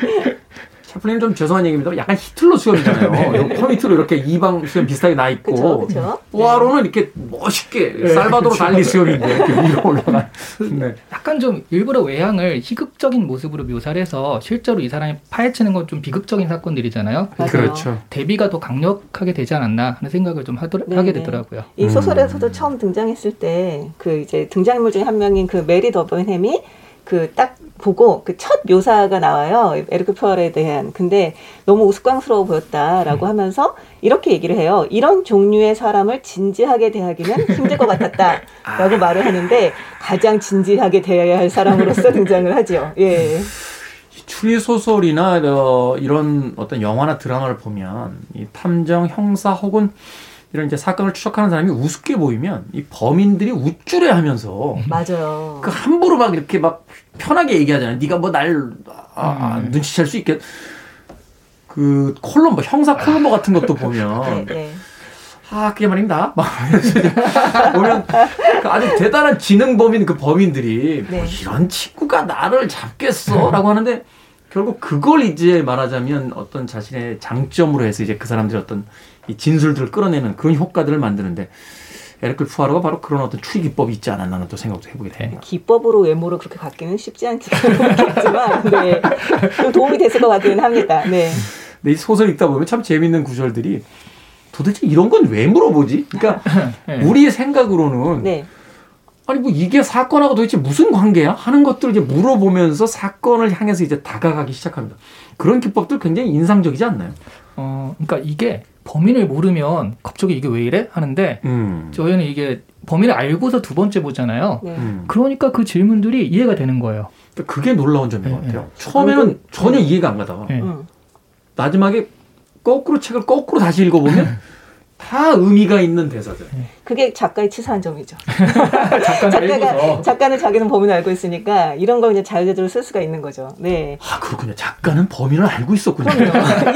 채플린은 좀 죄송한 얘기입니다. 약간 히틀러 수염이잖아요. <laughs> 요 코밑으로 이렇게 이방 수염 비슷하게 나. 있고. 포아로는 이렇게 멋있게 살바도로 달리 수염인데 이렇게 <laughs> 위로 올라가. 네. 약간 좀 일부러 외양을 희극적인 모습으로 묘사를 해서 실제로 이 사람이 파헤치는 건 좀 비극적인 사건들이잖아요. 맞아요. 그렇죠. 대비가 더 강력하게 되지 않았나 하는 생각을 좀 하더, 네, 하게 네. 되더라고요. 이 소설에서도 처음 등장했을 때 그 이제 등장인물 중에 한 명인 그 메리 더번햄이 그딱 보고 그 첫 묘사가 나와요. 에르크 푸알에 대한. 근데 너무 우스꽝스러워 보였다라고 하면서 이렇게 얘기를 해요. 이런 종류의 사람을 진지하게 대하기는 힘들 것 같았다라고 말을 하는데 가장 진지하게 대해야 할 사람으로서 등장을 하죠. 예. 추리 소설이나 어, 이런 어떤 영화나 드라마를 보면 이 탐정, 형사 혹은 이런 이제 사건을 추적하는 사람이 우습게 보이면 이 범인들이 우쭐해 하면서 맞아요. 그 함부로 막 이렇게 막 편하게 얘기하잖아요. 네가 뭐 날 아, 음. 눈치챌 수 있겠. 그 콜럼버 형사 콜럼버 같은 것도 보면 네, 네. 아 그게 말입니다. <laughs> 막 보면 그 아주 대단한 지능 범인 그 범인들이 뭐 네. 이런 친구가 나를 잡겠어라고 하는데 결국 그걸 이제 말하자면 어떤 자신의 장점으로 해서 이제 그 사람들이 어떤 이 진술들을 끌어내는 그런 효과들을 만드는데 에르클 푸아로가 바로 그런 어떤 추리 기법이 있지 않았나 하는 또 생각도 해보게 됩니다. 기법으로 외모를 그렇게 갖기는 쉽지 않겠지만, 네. 좀 도움이 됐을 것 같기는 합니다. 네. 근데 이 소설 읽다 보면 참 재밌는 구절들이 도대체 이런 건 왜 물어보지? 그러니까 <laughs> 네. 우리의 생각으로는 네. 아니 뭐 이게 사건하고 도대체 무슨 관계야? 하는 것들을 이제 물어보면서 사건을 향해서 이제 다가가기 시작합니다. 그런 기법들 굉장히 인상적이지 않나요? 어, 그러니까 이게 범인을 모르면 갑자기 이게 왜 이래 하는데 음. 저희는 이게 범인을 알고서 두 번째 보잖아요. 네. 음. 그러니까 그 질문들이 이해가 되는 거예요. 그러니까 그게 놀라운 점인 것 네, 같아요. 처음에는 전혀 이해가 안 가다가 네. 음. 마지막에 거꾸로 책을 거꾸로 다시 읽어보면 다 의미가 있는 대사들. 그게 작가의 치사한 점이죠. 작가는 <laughs> 작가가 작가는 자기는 범인을 알고 있으니까 이런 걸 그냥 자유자재로 쓸 수가 있는 거죠. 네. 아 그렇군요. 작가는 범인을 알고 있었군요.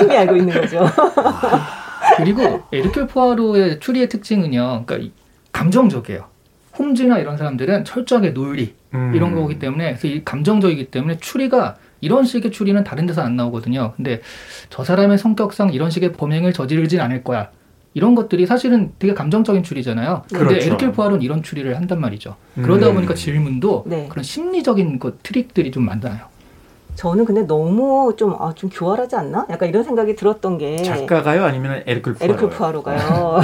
이미 알고 있는 거죠. <laughs> 그리고 에르큐 포아로의 추리의 특징은요. 그러니까 이- 감정적이에요. 홈즈나 이런 사람들은 철저하게 논리 음. 이런 거기 때문에 그래서 이 감정적이기 때문에 추리가 이런 식의 추리는 다른 데서 안 나오거든요. 근데 저 사람의 성격상 이런 식의 범행을 저지르진 않을 거야. 이런 것들이 사실은 되게 감정적인 추리잖아요. 근데 그렇죠. 에르킬 포아로는 이런 추리를 한단 말이죠. 그러다 음. 보니까 질문도 네. 그런 심리적인 것 트릭들이 좀 많아요. 저는 근데 너무 좀, 아, 좀 교활하지 않나? 약간 이런 생각이 들었던 게. 작가가요, 아니면 에르클 푸아로? 에르크 푸아로가요.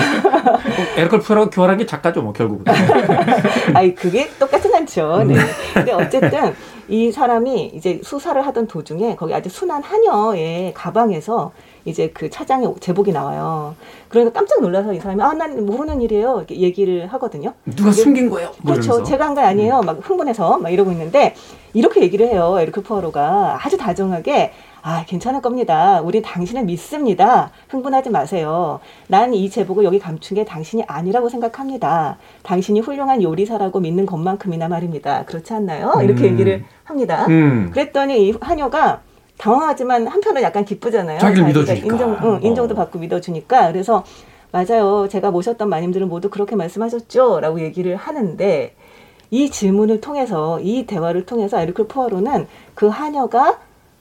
에르클 푸아로가 교활한 게 작가죠, 뭐 결국은. <laughs> 아이, 그게 똑같진 않죠. 네. 근데 어쨌든 이 사람이 이제 수사를 하던 도중에 거기 아주 순한 하녀의 가방에서 이제 그 차장의 제복이 나와요. 그러니까 깜짝 놀라서 이 사람이 아, 난 모르는 일이에요. 이렇게 얘기를 하거든요. 누가 그게- 숨긴 거예요? 뭐 그렇죠. 제가 한 거 아니에요. 막 흥분해서 막 이러고 있는데 이렇게 얘기를 해요. 에르크 푸아로가 아주 다정하게 아 괜찮을 겁니다. 우리 당신을 믿습니다. 흥분하지 마세요. 난 이 제복을 여기 감춘 게 당신이 아니라고 생각합니다. 당신이 훌륭한 요리사라고 믿는 것만큼이나 말입니다. 그렇지 않나요? 이렇게 음. 얘기를 합니다. 음. 그랬더니 이 하녀가 당황하지만 한편은 약간 기쁘잖아요. 자기를 믿어주니까. 인정, 응, 인정도 어. 받고 믿어주니까. 그래서 맞아요. 제가 모셨던 마님들은 모두 그렇게 말씀하셨죠. 라고 얘기를 하는데 이 질문을 통해서 이 대화를 통해서 에르클 푸아로는 그 하녀가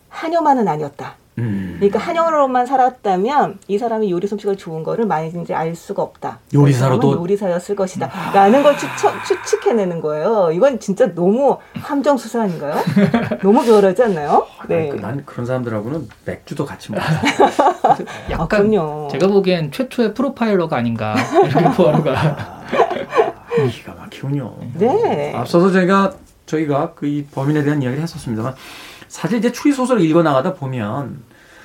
하녀만은 아니었다. 음. 그러니까 하녀로만 살았다면 이 사람이 요리 솜씨가 좋은 거를 많이든지 알 수가 없다. 요리사로도- 그 요리사였을 것이다. 라는 걸 추측, 추측해내는 거예요. 이건 진짜 너무 함정 수사 아닌가요? 너무 교활하지 않나요? 네. 네. 난 그런 사람들하고는 맥주도 같이 먹어. <laughs> 아, 약간 그럼요. 제가 보기엔 최초의 프로파일러가 아닌가 에르킬 포아로가 기가 막히군요. 네. 앞서서 제가 저희가 그 이 범인에 대한 이야기를 했었습니다만 사실 이제 추리 소설을 읽어 나가다 보면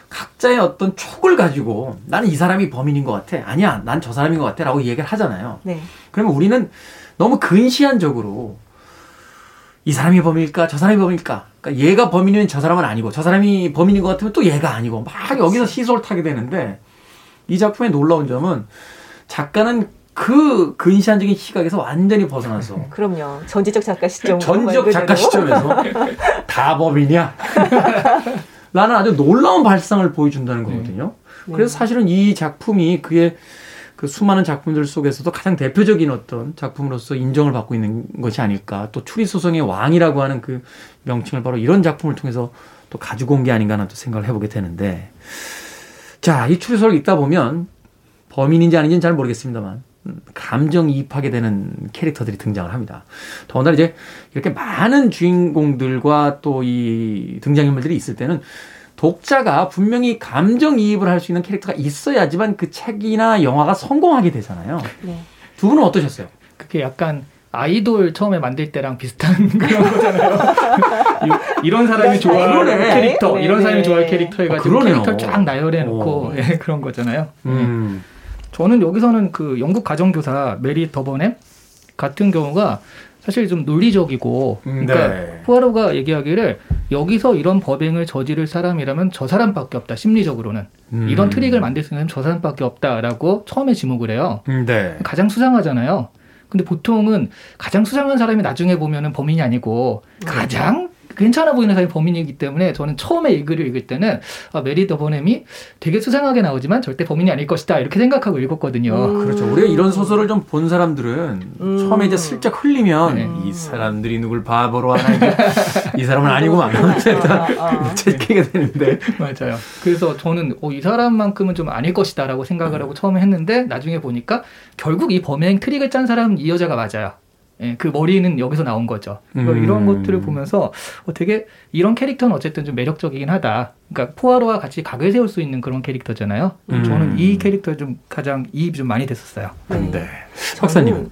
각자의 어떤 촉을 가지고 나는 이 사람이 범인인 것 같아. 아니야, 난 저 사람인 것 같아 라고 얘기를 하잖아요. 네. 그러면 우리는 너무 근시안적으로 이 사람이 범인일까, 저 사람이 범인일까. 그러니까 얘가 범인이면 저 사람은 아니고, 저 사람이 범인인 것 같으면 또 얘가 아니고, 막 여기서 시소를 타게 되는데 이 작품의 놀라운 점은 작가는 그 근시안적인 시각에서 완전히 벗어나서 <laughs> 그럼요. 전지적 작가 시점. 전적 작가 시점에서 <laughs> 다 법이냐? <laughs> 라는 아주 놀라운 발상을 보여준다는 거거든요. 네. 그래서 사실은 이 작품이 그의 그 수많은 작품들 속에서도 가장 대표적인 어떤 작품으로서 인정을 받고 있는 것이 아닐까. 또 추리소설의 왕이라고 하는 그 명칭을 바로 이런 작품을 통해서 또 가지고 온 게 아닌가 하는 또 생각을 해보게 되는데. 자, 이 추리소설을 읽다 보면 범인인지 아닌지는 잘 모르겠습니다만 음, 감정이입하게 되는 캐릭터들이 등장을 합니다. 더군다나 이제 이렇게 많은 주인공들과 또 이 등장인물들이 있을 때는 독자가 분명히 감정이입을 할 수 있는 캐릭터가 있어야지만 그 책이나 영화가 성공하게 되잖아요. 네. 두 분은 어떠셨어요? 그게 약간 아이돌 처음에 만들 때랑 비슷한 <laughs> 그런 거잖아요. 이- 이런 사람이 좋아하는 그러네. 캐릭터, 네, 이런 네. 사람이 좋아할 캐릭터 해가지고 아. 캐릭터를 쫙 나열해 놓고 어. 예, 그런 거잖아요. 음. 저는 여기서는 그 영국 가정교사 메리 더버넴 같은 경우가 사실 좀 논리적이고 음, 그러니까 네. 푸아로가 얘기하기를 여기서 이런 법행을 저지를 사람이라면 저 사람밖에 없다 심리적으로는 음. 이런 트릭을 만들 수 있는 저 사람밖에 없다라고 처음에 지목을 해요. 음, 네. 가장 수상하잖아요. 근데 보통은 가장 수상한 사람이 나중에 보면은 범인이 아니고 가장 괜찮아 보이는 사람이 범인이기 때문에 저는 처음에 이 글을 읽을 때는 아, 메리 더버넴이 되게 수상하게 나오지만 절대 범인이 아닐 것이다 이렇게 생각하고 읽었거든요. 음. 그렇죠. 우리가 이런 소설을 좀 본 사람들은 음. 처음에 이제 슬쩍 흘리면 네. 이 사람들이 누굴 바보로 하나 이 사람은 아니고만 아, 일단 아. <laughs> 채끼게 되는데 맞아요. 그래서 저는 어, 이 사람만큼은 좀 아닐 것이다라고 생각을 하고 처음에 했는데 나중에 보니까 결국 이 범행 트릭을 짠 사람은 이 여자가 맞아요. 예, 그 머리는 여기서 나온 거죠. 음. 이런 것들을 보면서 어, 되게 이런 캐릭터는 어쨌든 좀 매력적이긴 하다. 그러니까 포아로와 같이 각을 세울 수 있는 그런 캐릭터잖아요. 음. 저는 이 캐릭터 좀 가장 이입이 좀 많이 됐었어요. 네. 네. 박사님은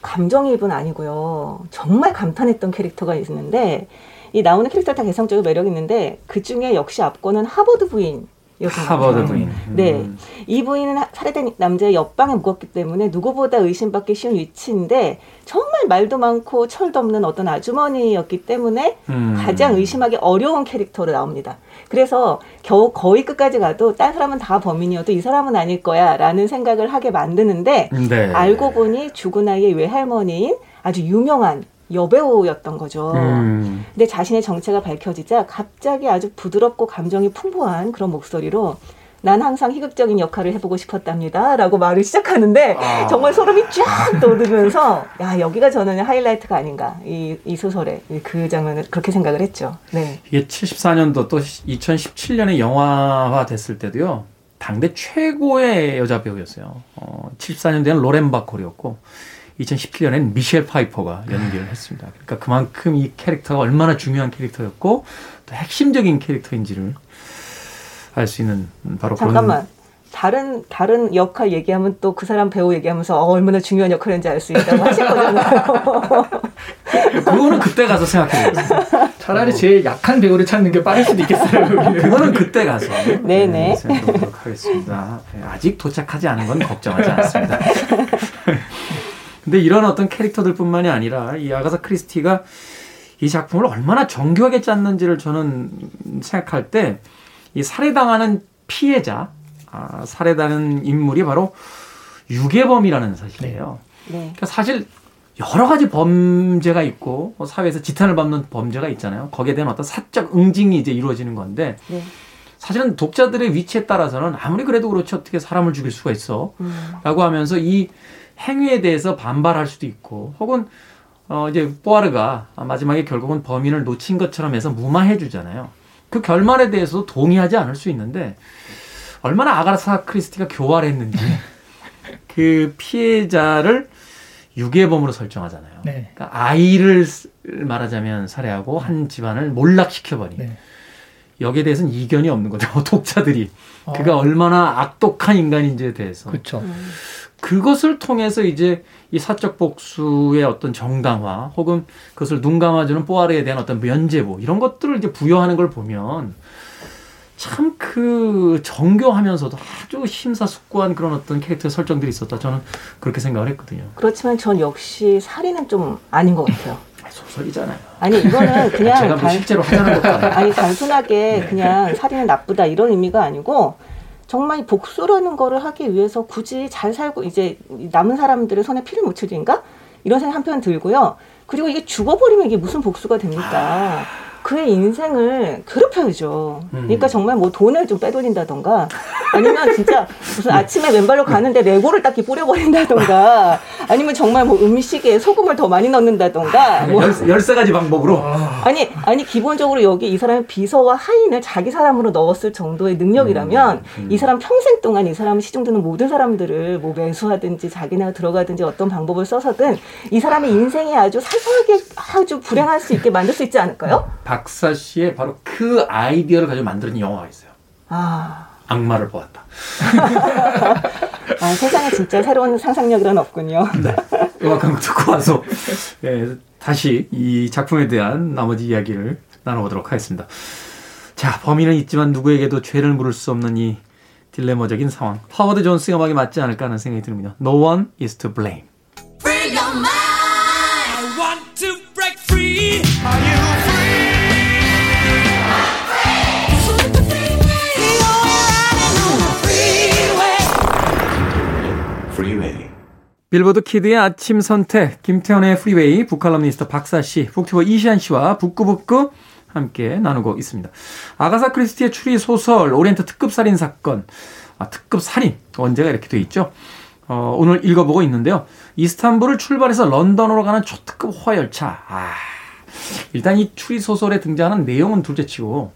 감정이입은 아니고요. 정말 감탄했던 캐릭터가 있는데 이 나오는 캐릭터 다 개성적인 매력이 있는데 그 중에 역시 앞권은 하버드 부인 하버드 부인. 네. 음. 이 부인은 하- 살해된 남자의 옆방에 묵었기 때문에 누구보다 의심받기 쉬운 위치인데 정말 말도 많고 철도 없는 어떤 아주머니였기 때문에 음. 가장 의심하기 어려운 캐릭터로 나옵니다. 그래서 겨우 거의 끝까지 가도 딴 사람은 다 범인이어도 이 사람은 아닐 거야라는 생각을 하게 만드는데 네. 알고 보니 죽은 아이의 외할머니인 아주 유명한 여배우였던 거죠. 음. 근데 자신의 정체가 밝혀지자 갑자기 아주 부드럽고 감정이 풍부한 그런 목소리로 난 항상 희극적인 역할을 해보고 싶었답니다. 라고 말을 시작하는데 아. 정말 소름이 쫙 돋으면서 야, 여기가 저는 하이라이트가 아닌가. 이, 이 소설의 그 장면을 그렇게 생각을 했죠. 네. 이게 74년도 또 2017년에 영화화 됐을 때도요. 당대 최고의 여자 배우였어요. 어, 74년대는 로렌 바콜이었고 2017년에는 미셸 파이퍼가 연기를 했습니다. 그러니까 그만큼 이 캐릭터가 얼마나 중요한 캐릭터였고 또 핵심적인 캐릭터인지를 알 수 있는 바로 잠깐만. 다른 다른 역할 얘기하면 또 그 사람 배우 얘기하면서 어, 얼마나 중요한 역할인지 알 수 있다고 하실 거잖아요. 그런 <laughs> 그거는 그때 가서 생각해 보세요. 차라리 제일 약한 배우를 찾는 게 빠를 수도 있겠어요. 그거는 그때 가서 네네. 생각해 보도록 하겠습니다. 네, 아직 도착하지 않은 건 걱정하지 않습니다. <laughs> 근데 이런 어떤 캐릭터들뿐만이 아니라 이 아가사 크리스티가 이 작품을 얼마나 정교하게 짰는지를 저는 생각할 때 이 살해당하는 피해자, 아, 살해당하는 인물이 바로 유괴범이라는 사실이에요. 네. 그러니까 사실 여러 가지 범죄가 있고 뭐 사회에서 지탄을 받는 범죄가 있잖아요. 거기에 대한 어떤 사적 응징이 이제 이루어지는 건데 네. 사실은 독자들의 위치에 따라서는 아무리 그래도 그렇지 어떻게 사람을 죽일 수가 있어 음. 라고 하면서 이 행위에 대해서 반발할 수도 있고 혹은 어 이제 뽀아르가 마지막에 결국은 범인을 놓친 것처럼 해서 무마해 주잖아요. 그 결말에 대해서도 동의하지 않을 수 있는데 얼마나 아가사 크리스티가 교활했는지 <laughs> 그 피해자를 유괴범으로 설정하잖아요. 네. 그러니까 아이를 말하자면 살해하고 한 집안을 몰락시켜버린 네. 여기에 대해서는 이견이 없는 거죠. <laughs> 독자들이 어. 그가 얼마나 악독한 인간인지에 대해서 그렇죠. 음. 그것을 통해서 이제 이 사적 복수의 어떤 정당화 혹은 그것을 눈 감아주는 뽀아르에 대한 어떤 면제부 이런 것들을 이제 부여하는 걸 보면 참 그 정교하면서도 아주 심사숙고한 그런 어떤 캐릭터 설정들이 있었다. 저는 그렇게 생각을 했거든요. 그렇지만 전 역시 살인은 좀 아닌 것 같아요. 소설이잖아요. 아니 이거는 <laughs> 그냥 제가 뭐 단- 실제로 하자는 것도 아니고. 아니 단순하게 그냥 살인은 나쁘다 이런 의미가 아니고 정말 이 복수라는 거를 하기 위해서 굳이 잘 살고 이제 남은 사람들의 손에 피를 묻힐 일인가 이런 생각 한편 들고요. 그리고 이게 죽어버리면 이게 무슨 복수가 됩니까? 그의 인생을 괴롭혀야죠. 그러니까 정말 뭐 돈을 좀 빼돌린다던가 아니면 진짜 무슨 아침에 맨발로 가는데 레고를 딱히 뿌려버린다던가 아니면 정말 뭐 음식에 소금을 더 많이 넣는다던가 뭐 열, 열세 가지 방법으로 아니 아니 기본적으로 여기 이 사람의 비서와 하인을 자기 사람으로 넣었을 정도의 능력이라면 이 사람 평생 동안 이 사람을 시중드는 모든 사람들을 뭐 매수하든지 자기네가 들어가든지 어떤 방법을 써서든 이 사람의 인생이 아주 사소하게 아주 불행할 수 있게 만들 수 있지 않을까요? 박사 씨의 바로 그 아이디어를 가지고 만드는 영화가 있어요. 아, 악마를 보았다. <laughs> 아 세상에 진짜 새로운 상상력이란 없군요. <laughs> 음악 한곡 듣고 와서 예, 다시 이 작품에 대한 나머지 이야기를 나눠보도록 하겠습니다. 자, 범인은 있지만 누구에게도 죄를 물을 수 없는 이 딜레마적인 상황. 하워드 존스의 음악이 맞지 않을까 하는 생각이 듭니다. No one is to blame. 빌보드 키드의 아침 선택, 김태훈의 프리웨이, 북칼럼니스트 박사 씨, 북튜버 이시안 씨와 북구북구 함께 나누고 있습니다. 아가사 크리스티의 추리 소설 오리엔트 특급 살인 사건, 아, 특급 살인 원제가 이렇게 돼 있죠. 어, 오늘 읽어보고 있는데요. 이스탄불을 출발해서 런던으로 가는 초특급 호화열차. 아, 일단 이 추리 소설에 등장하는 내용은 둘째치고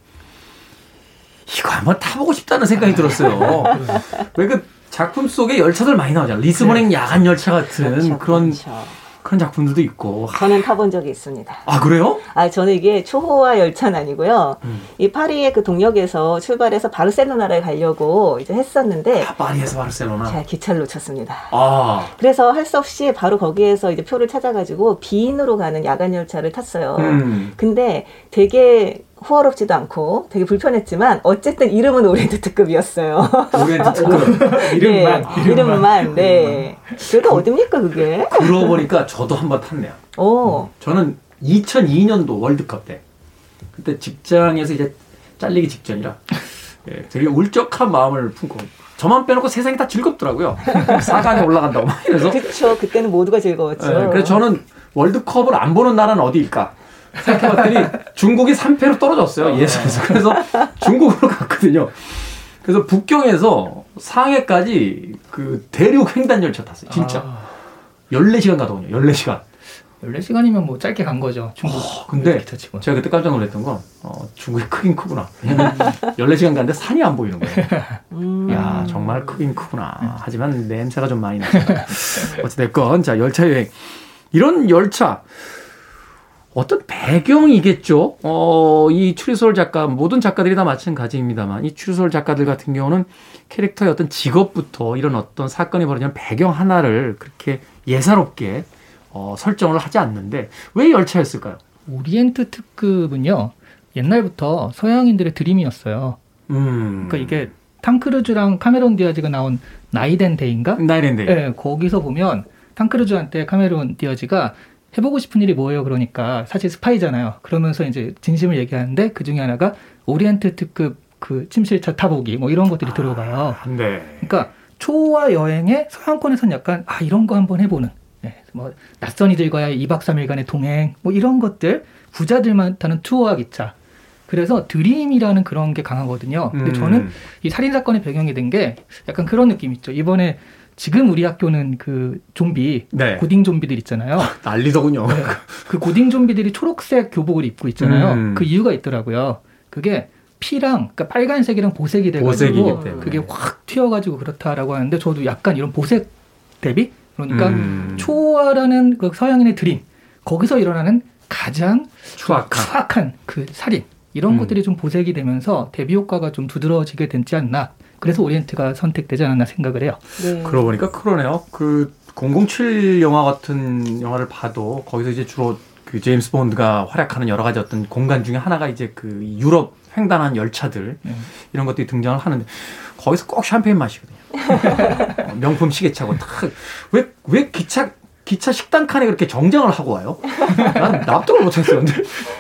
이거 한번 타보고 싶다는 생각이 들었어요. <laughs> 왜 그 작품 속에 열차들 많이 나오잖아요. 리스본행 야간 열차 같은 그렇죠, 그런 그렇죠. 그런 작품들도 있고. 저는 타본 적이 있습니다. 아 그래요? 아, 저는 이게 초호화 열차는 아니고요. 음. 이 파리의 그 동역에서 출발해서 바르셀로나를 가려고 이제 했었는데 아, 파리에서 바르셀로나. 제가 기차를 놓쳤습니다. 아, 그래서 할 수 없이 바로 거기에서 이제 표를 찾아가지고 비인으로 가는 야간 열차를 탔어요. 음. 근데 되게 호화롭지도 않고 되게 불편했지만 어쨌든 이름은 오리엔트 특급이었어요. 오리엔트 특급. <laughs> 이름만, 네, 이름만. 네. 그게 어딥니까 그게? 그러고 보니까 저도 한번 탔네요. 오. 저는 2002년도 월드컵 때 그때 직장에서 이제 잘리기 직전이라 예, 되게 울적한 마음을 품고 저만 빼놓고 세상이 다 즐겁더라고요. 4강에 올라간다고 막 이래서 그쵸. 그때는 모두가 즐거웠죠. 예, 그래서 저는 월드컵을 안 보는 나라는 어디일까 생각해봤더니 중국이 3패로 떨어졌어요 예선에서 그래서 중국으로 갔거든요. 그래서 북경에서 상해까지 그 대륙 횡단 열차 탔어요. 진짜 아, 14시간 가더군요. 14시간. 14시간이면 뭐 짧게 간 거죠. 중국. 어, 근데. 제가 그때 깜짝 놀랐던 건 어, 중국이 크긴 크구나. 왜냐면 14시간 갔는데 산이 안 보이는 거예요. 음. 야 정말 크긴 크구나. 하지만 냄새가 좀 많이 나요. 어찌됐건 자 열차 여행 이런 열차 어떤 배경이겠죠. 어, 이 추리소설 작가 모든 작가들이 다 마찬가지입니다만 이 추리소설 작가들 같은 경우는 캐릭터의 어떤 직업부터 이런 어떤 사건이 벌어지는 배경 하나를 그렇게 예사롭게 어, 설정을 하지 않는데 왜 열차였을까요? 오리엔트 특급은요. 옛날부터 서양인들의 dream이었어요. 음. 그러니까 이게 탐 크루즈랑 카메론 디아즈가 나온 Knight and Day인가? Knight and. 네, 거기서 보면 탐 크루즈한테 카메론 디아즈가 해보고 싶은 일이 뭐예요? 그러니까 사실 스파이잖아요. 그러면서 이제 진심을 얘기하는데 그 중에 하나가 오리엔트 특급 그 침실차 타보기 뭐 이런 것들이 들어가요. 네. 그러니까 초호화 여행에 서양권에선 약간 아 이런 거 한번 해보는 예, 뭐 낯선 이들과의 2박 3일간의 동행 뭐 이런 것들 부자들만 타는 초호화 기차 그래서 dream이라는 그런 게 강하거든요. 근데 음. 저는 이 살인 사건의 배경이 된 게 약간 그런 느낌 있죠. 이번에 지금 우리 학교는 그 좀비 네. 고딩 좀비들 있잖아요. <laughs> 난리더군요. 그 고딩 좀비들이 초록색 교복을 입고 있잖아요. 음. 그 이유가 있더라고요. 그게 피랑 그러니까 빨간색이랑 보색이 돼가지고. 그게 확 튀어가지고 그렇다라고 하는데 저도 약간 이런 보색 대비 그러니까 음. 초호화라는 그 서양인의 드림 거기서 일어나는 가장 추악한. 추악한 그 살인 이런 음. 것들이 좀 보색이 되면서 대비 효과가 좀 두드러지게 되지 않나 그래서 오리엔트가 선택되지 않았나 생각을 해요. 네. 그러고 보니까 그러네요. 그 007 영화 같은 영화를 봐도 거기서 이제 주로 그 제임스 본드가 활약하는 여러 가지 어떤 공간 중에 하나가 이제 그 유럽 횡단한 열차들 네. 이런 것들이 등장을 하는데 거기서 꼭 샴페인 마시거든요. 어, <laughs> 명품 시계차고 탁왜 왜 기차 기차 식당 칸에 그렇게 정장을 하고 와요? 난 납득을 못했어요. 근데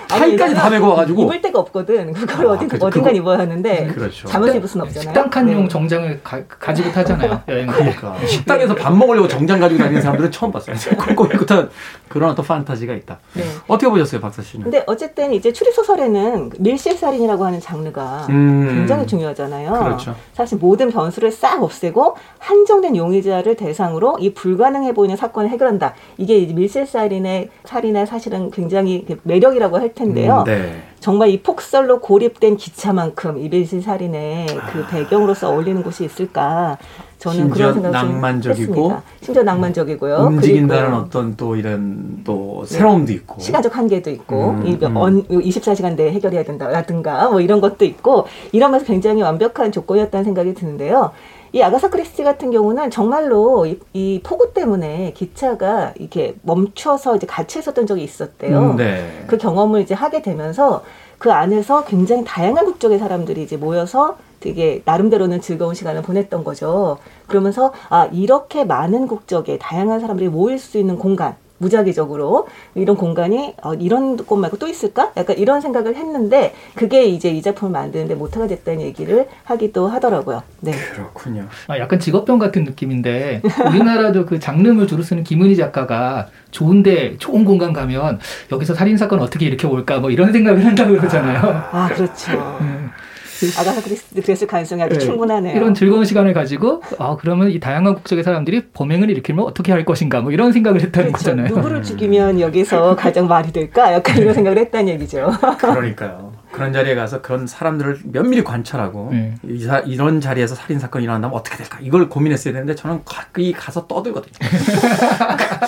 타이까지 다 메고 와가지고 입을 데가 없거든. 그걸 아, 어딘 그죠. 어딘가 그거- 입어야 하는데 그렇죠. 잠옷 입을 순 없잖아요. 식당 칸용 네. 정장을 가, 지고 타잖아요. <laughs> 여행 그러니까 식당에서 밥 먹으려고 정장 가지고 다니는 사람들은 처음 봤어요. <laughs> 꼭 입고탄 그런 어떤 판타지가 있다. 네. 어떻게 보셨어요, 박사 씨는? 근데 어쨌든 이제 추리 소설에는 밀실살인이라고 하는 장르가 음. 굉장히 중요하잖아요. 그렇죠. 사실 모든 변수를 싹 없애고 한정된 용의자를 대상으로 이 불가능해 보이는 사건을 해결 한다. 이게 이제 밀실살인의 살인의 사실은 굉장히 그 매력이라고 할 텐데요. 음, 네. 정말 이 폭설로 고립된 기차만큼 이 밀실살인의 그 아. 배경으로서 어울리는 곳이 있을까? 저는 그런 생각을 좀 낭만적이고 했습니다. 심지어 낭만적이고요. 움직인다는 어떤 또 이런 또 새로움도 있고. 시간적 한계도 있고 음, 이 음. 언, 24시간 내에 해결해야 된다라든가 뭐 이런 것도 있고 이러면서 굉장히 완벽한 조건이었다는 생각이 드는데요. 이 아가사 크리스티 같은 경우는 정말로 이, 이 폭우 때문에 기차가 이렇게 멈춰서 이제 갇혀 있었던 적이 있었대요. 음, 네. 그 경험을 이제 하게 되면서 그 안에서 굉장히 다양한 국적의 사람들이 이제 모여서 되게 나름대로는 즐거운 시간을 보냈던 거죠. 그러면서 아 이렇게 많은 국적의 다양한 사람들이 모일 수 있는 공간 무작위적으로 이런 공간이 어, 이런 곳 말고 또 있을까? 약간 이런 생각을 했는데 그게 이제 이 작품을 만드는데 모태가 됐다는 얘기를 하기도 하더라고요. 네. 그렇군요. 아, 약간 직업병 같은 느낌인데 우리나라도 그 장르물 주로 쓰는 김은희 작가가 좋은데 좋은 공간 가면 여기서 살인 사건 어떻게 이렇게 올까 뭐 이런 생각을 한다고 그러잖아요. 아 그렇죠. 음. <laughs> 아가사 크리스티 그랬을 가능성이 아주 네. 충분하네요. 이런 즐거운 시간을 가지고 아 그러면 이 다양한 국적의 사람들이 범행을 일으키면 어떻게 할 것인가 뭐 이런 생각을 했다는 그렇죠. 거잖아요. 누구를 죽이면 여기서 가장 말이 될까? 약간 이런 생각을 했다는 얘기죠. 그러니까요. 그런 자리에 가서 그런 사람들을 면밀히 관찰하고 네. 이 사- 이런 자리에서 살인 사건이 일어난다면 어떻게 될까? 이걸 고민했어야 되는데 저는 가까이 가서 떠들거든요. <laughs>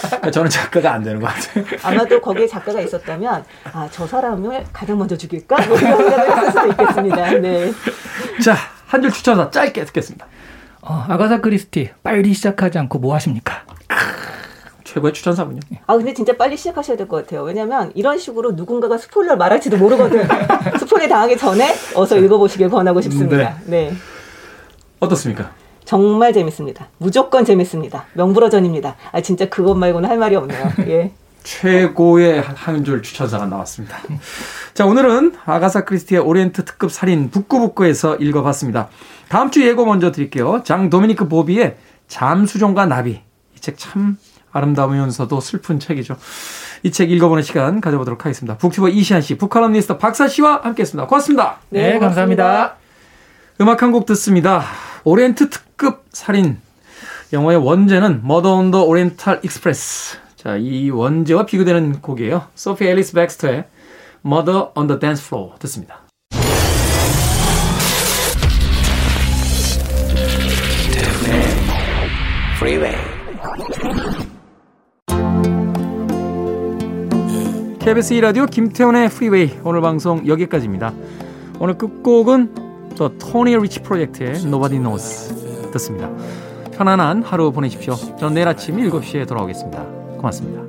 그러니까 저는 작가가 안 되는 것 같아요. 아마도 거기에 작가가 있었다면 아 저 사람을 가장 먼저 죽일까? 뭐 이런 생각을 했을 수도 있겠습니다. 네. 자, 한 줄 추천사 짧게 듣겠습니다. 어, 아가사 크리스티 빨리 시작하지 않고 뭐 하십니까? 최고의 추천사군요. 아 근데 진짜 빨리 시작하셔야 될 것 같아요. 왜냐면 이런 식으로 누군가가 <laughs> 스포일러 말할지도 모르거든. 스포일 당하기 전에 어서 읽어보시길 권하고 싶습니다. 네. 어떻습니까? 정말 재밌습니다. 무조건 재밌습니다. 명불허전입니다. 아 진짜 그것 말고는 할 말이 없네요. 예. 최고의 한 줄 추천사가 나왔습니다. 자, 오늘은 아가사 크리스티의 오리엔트 특급 살인 북구북구에서 읽어봤습니다. 다음 주 예고 먼저 드릴게요. 장 도미니크 보비의 잠수종과 나비. 이 책 참 아름다우면서도 슬픈 책이죠. 이 책 읽어보는 시간 가져보도록 하겠습니다. 북튜버 이시안 씨, 북칼럼니스트 박사 씨와 함께했습니다. 고맙습니다. 네, 고맙습니다. 감사합니다. 음악 한 곡 듣습니다. 오리엔트 특급 살인. 영화의 원제는 Murder on the Oriental Express. 자, 이 원제와 비교되는 곡이에요. 소피 앨리스 백스터의 Murder on the Dance Floor 듣습니다. KBS 2라디오 김태훈의 프리웨이 오늘 방송 여기까지입니다. 오늘 끝곡은 더 토니 리치 프로젝트의 Nobody Knows 듣습니다. 편안한 하루 보내십시오. 저는 내일 아침 7시에 돌아오겠습니다. 고맙습니다.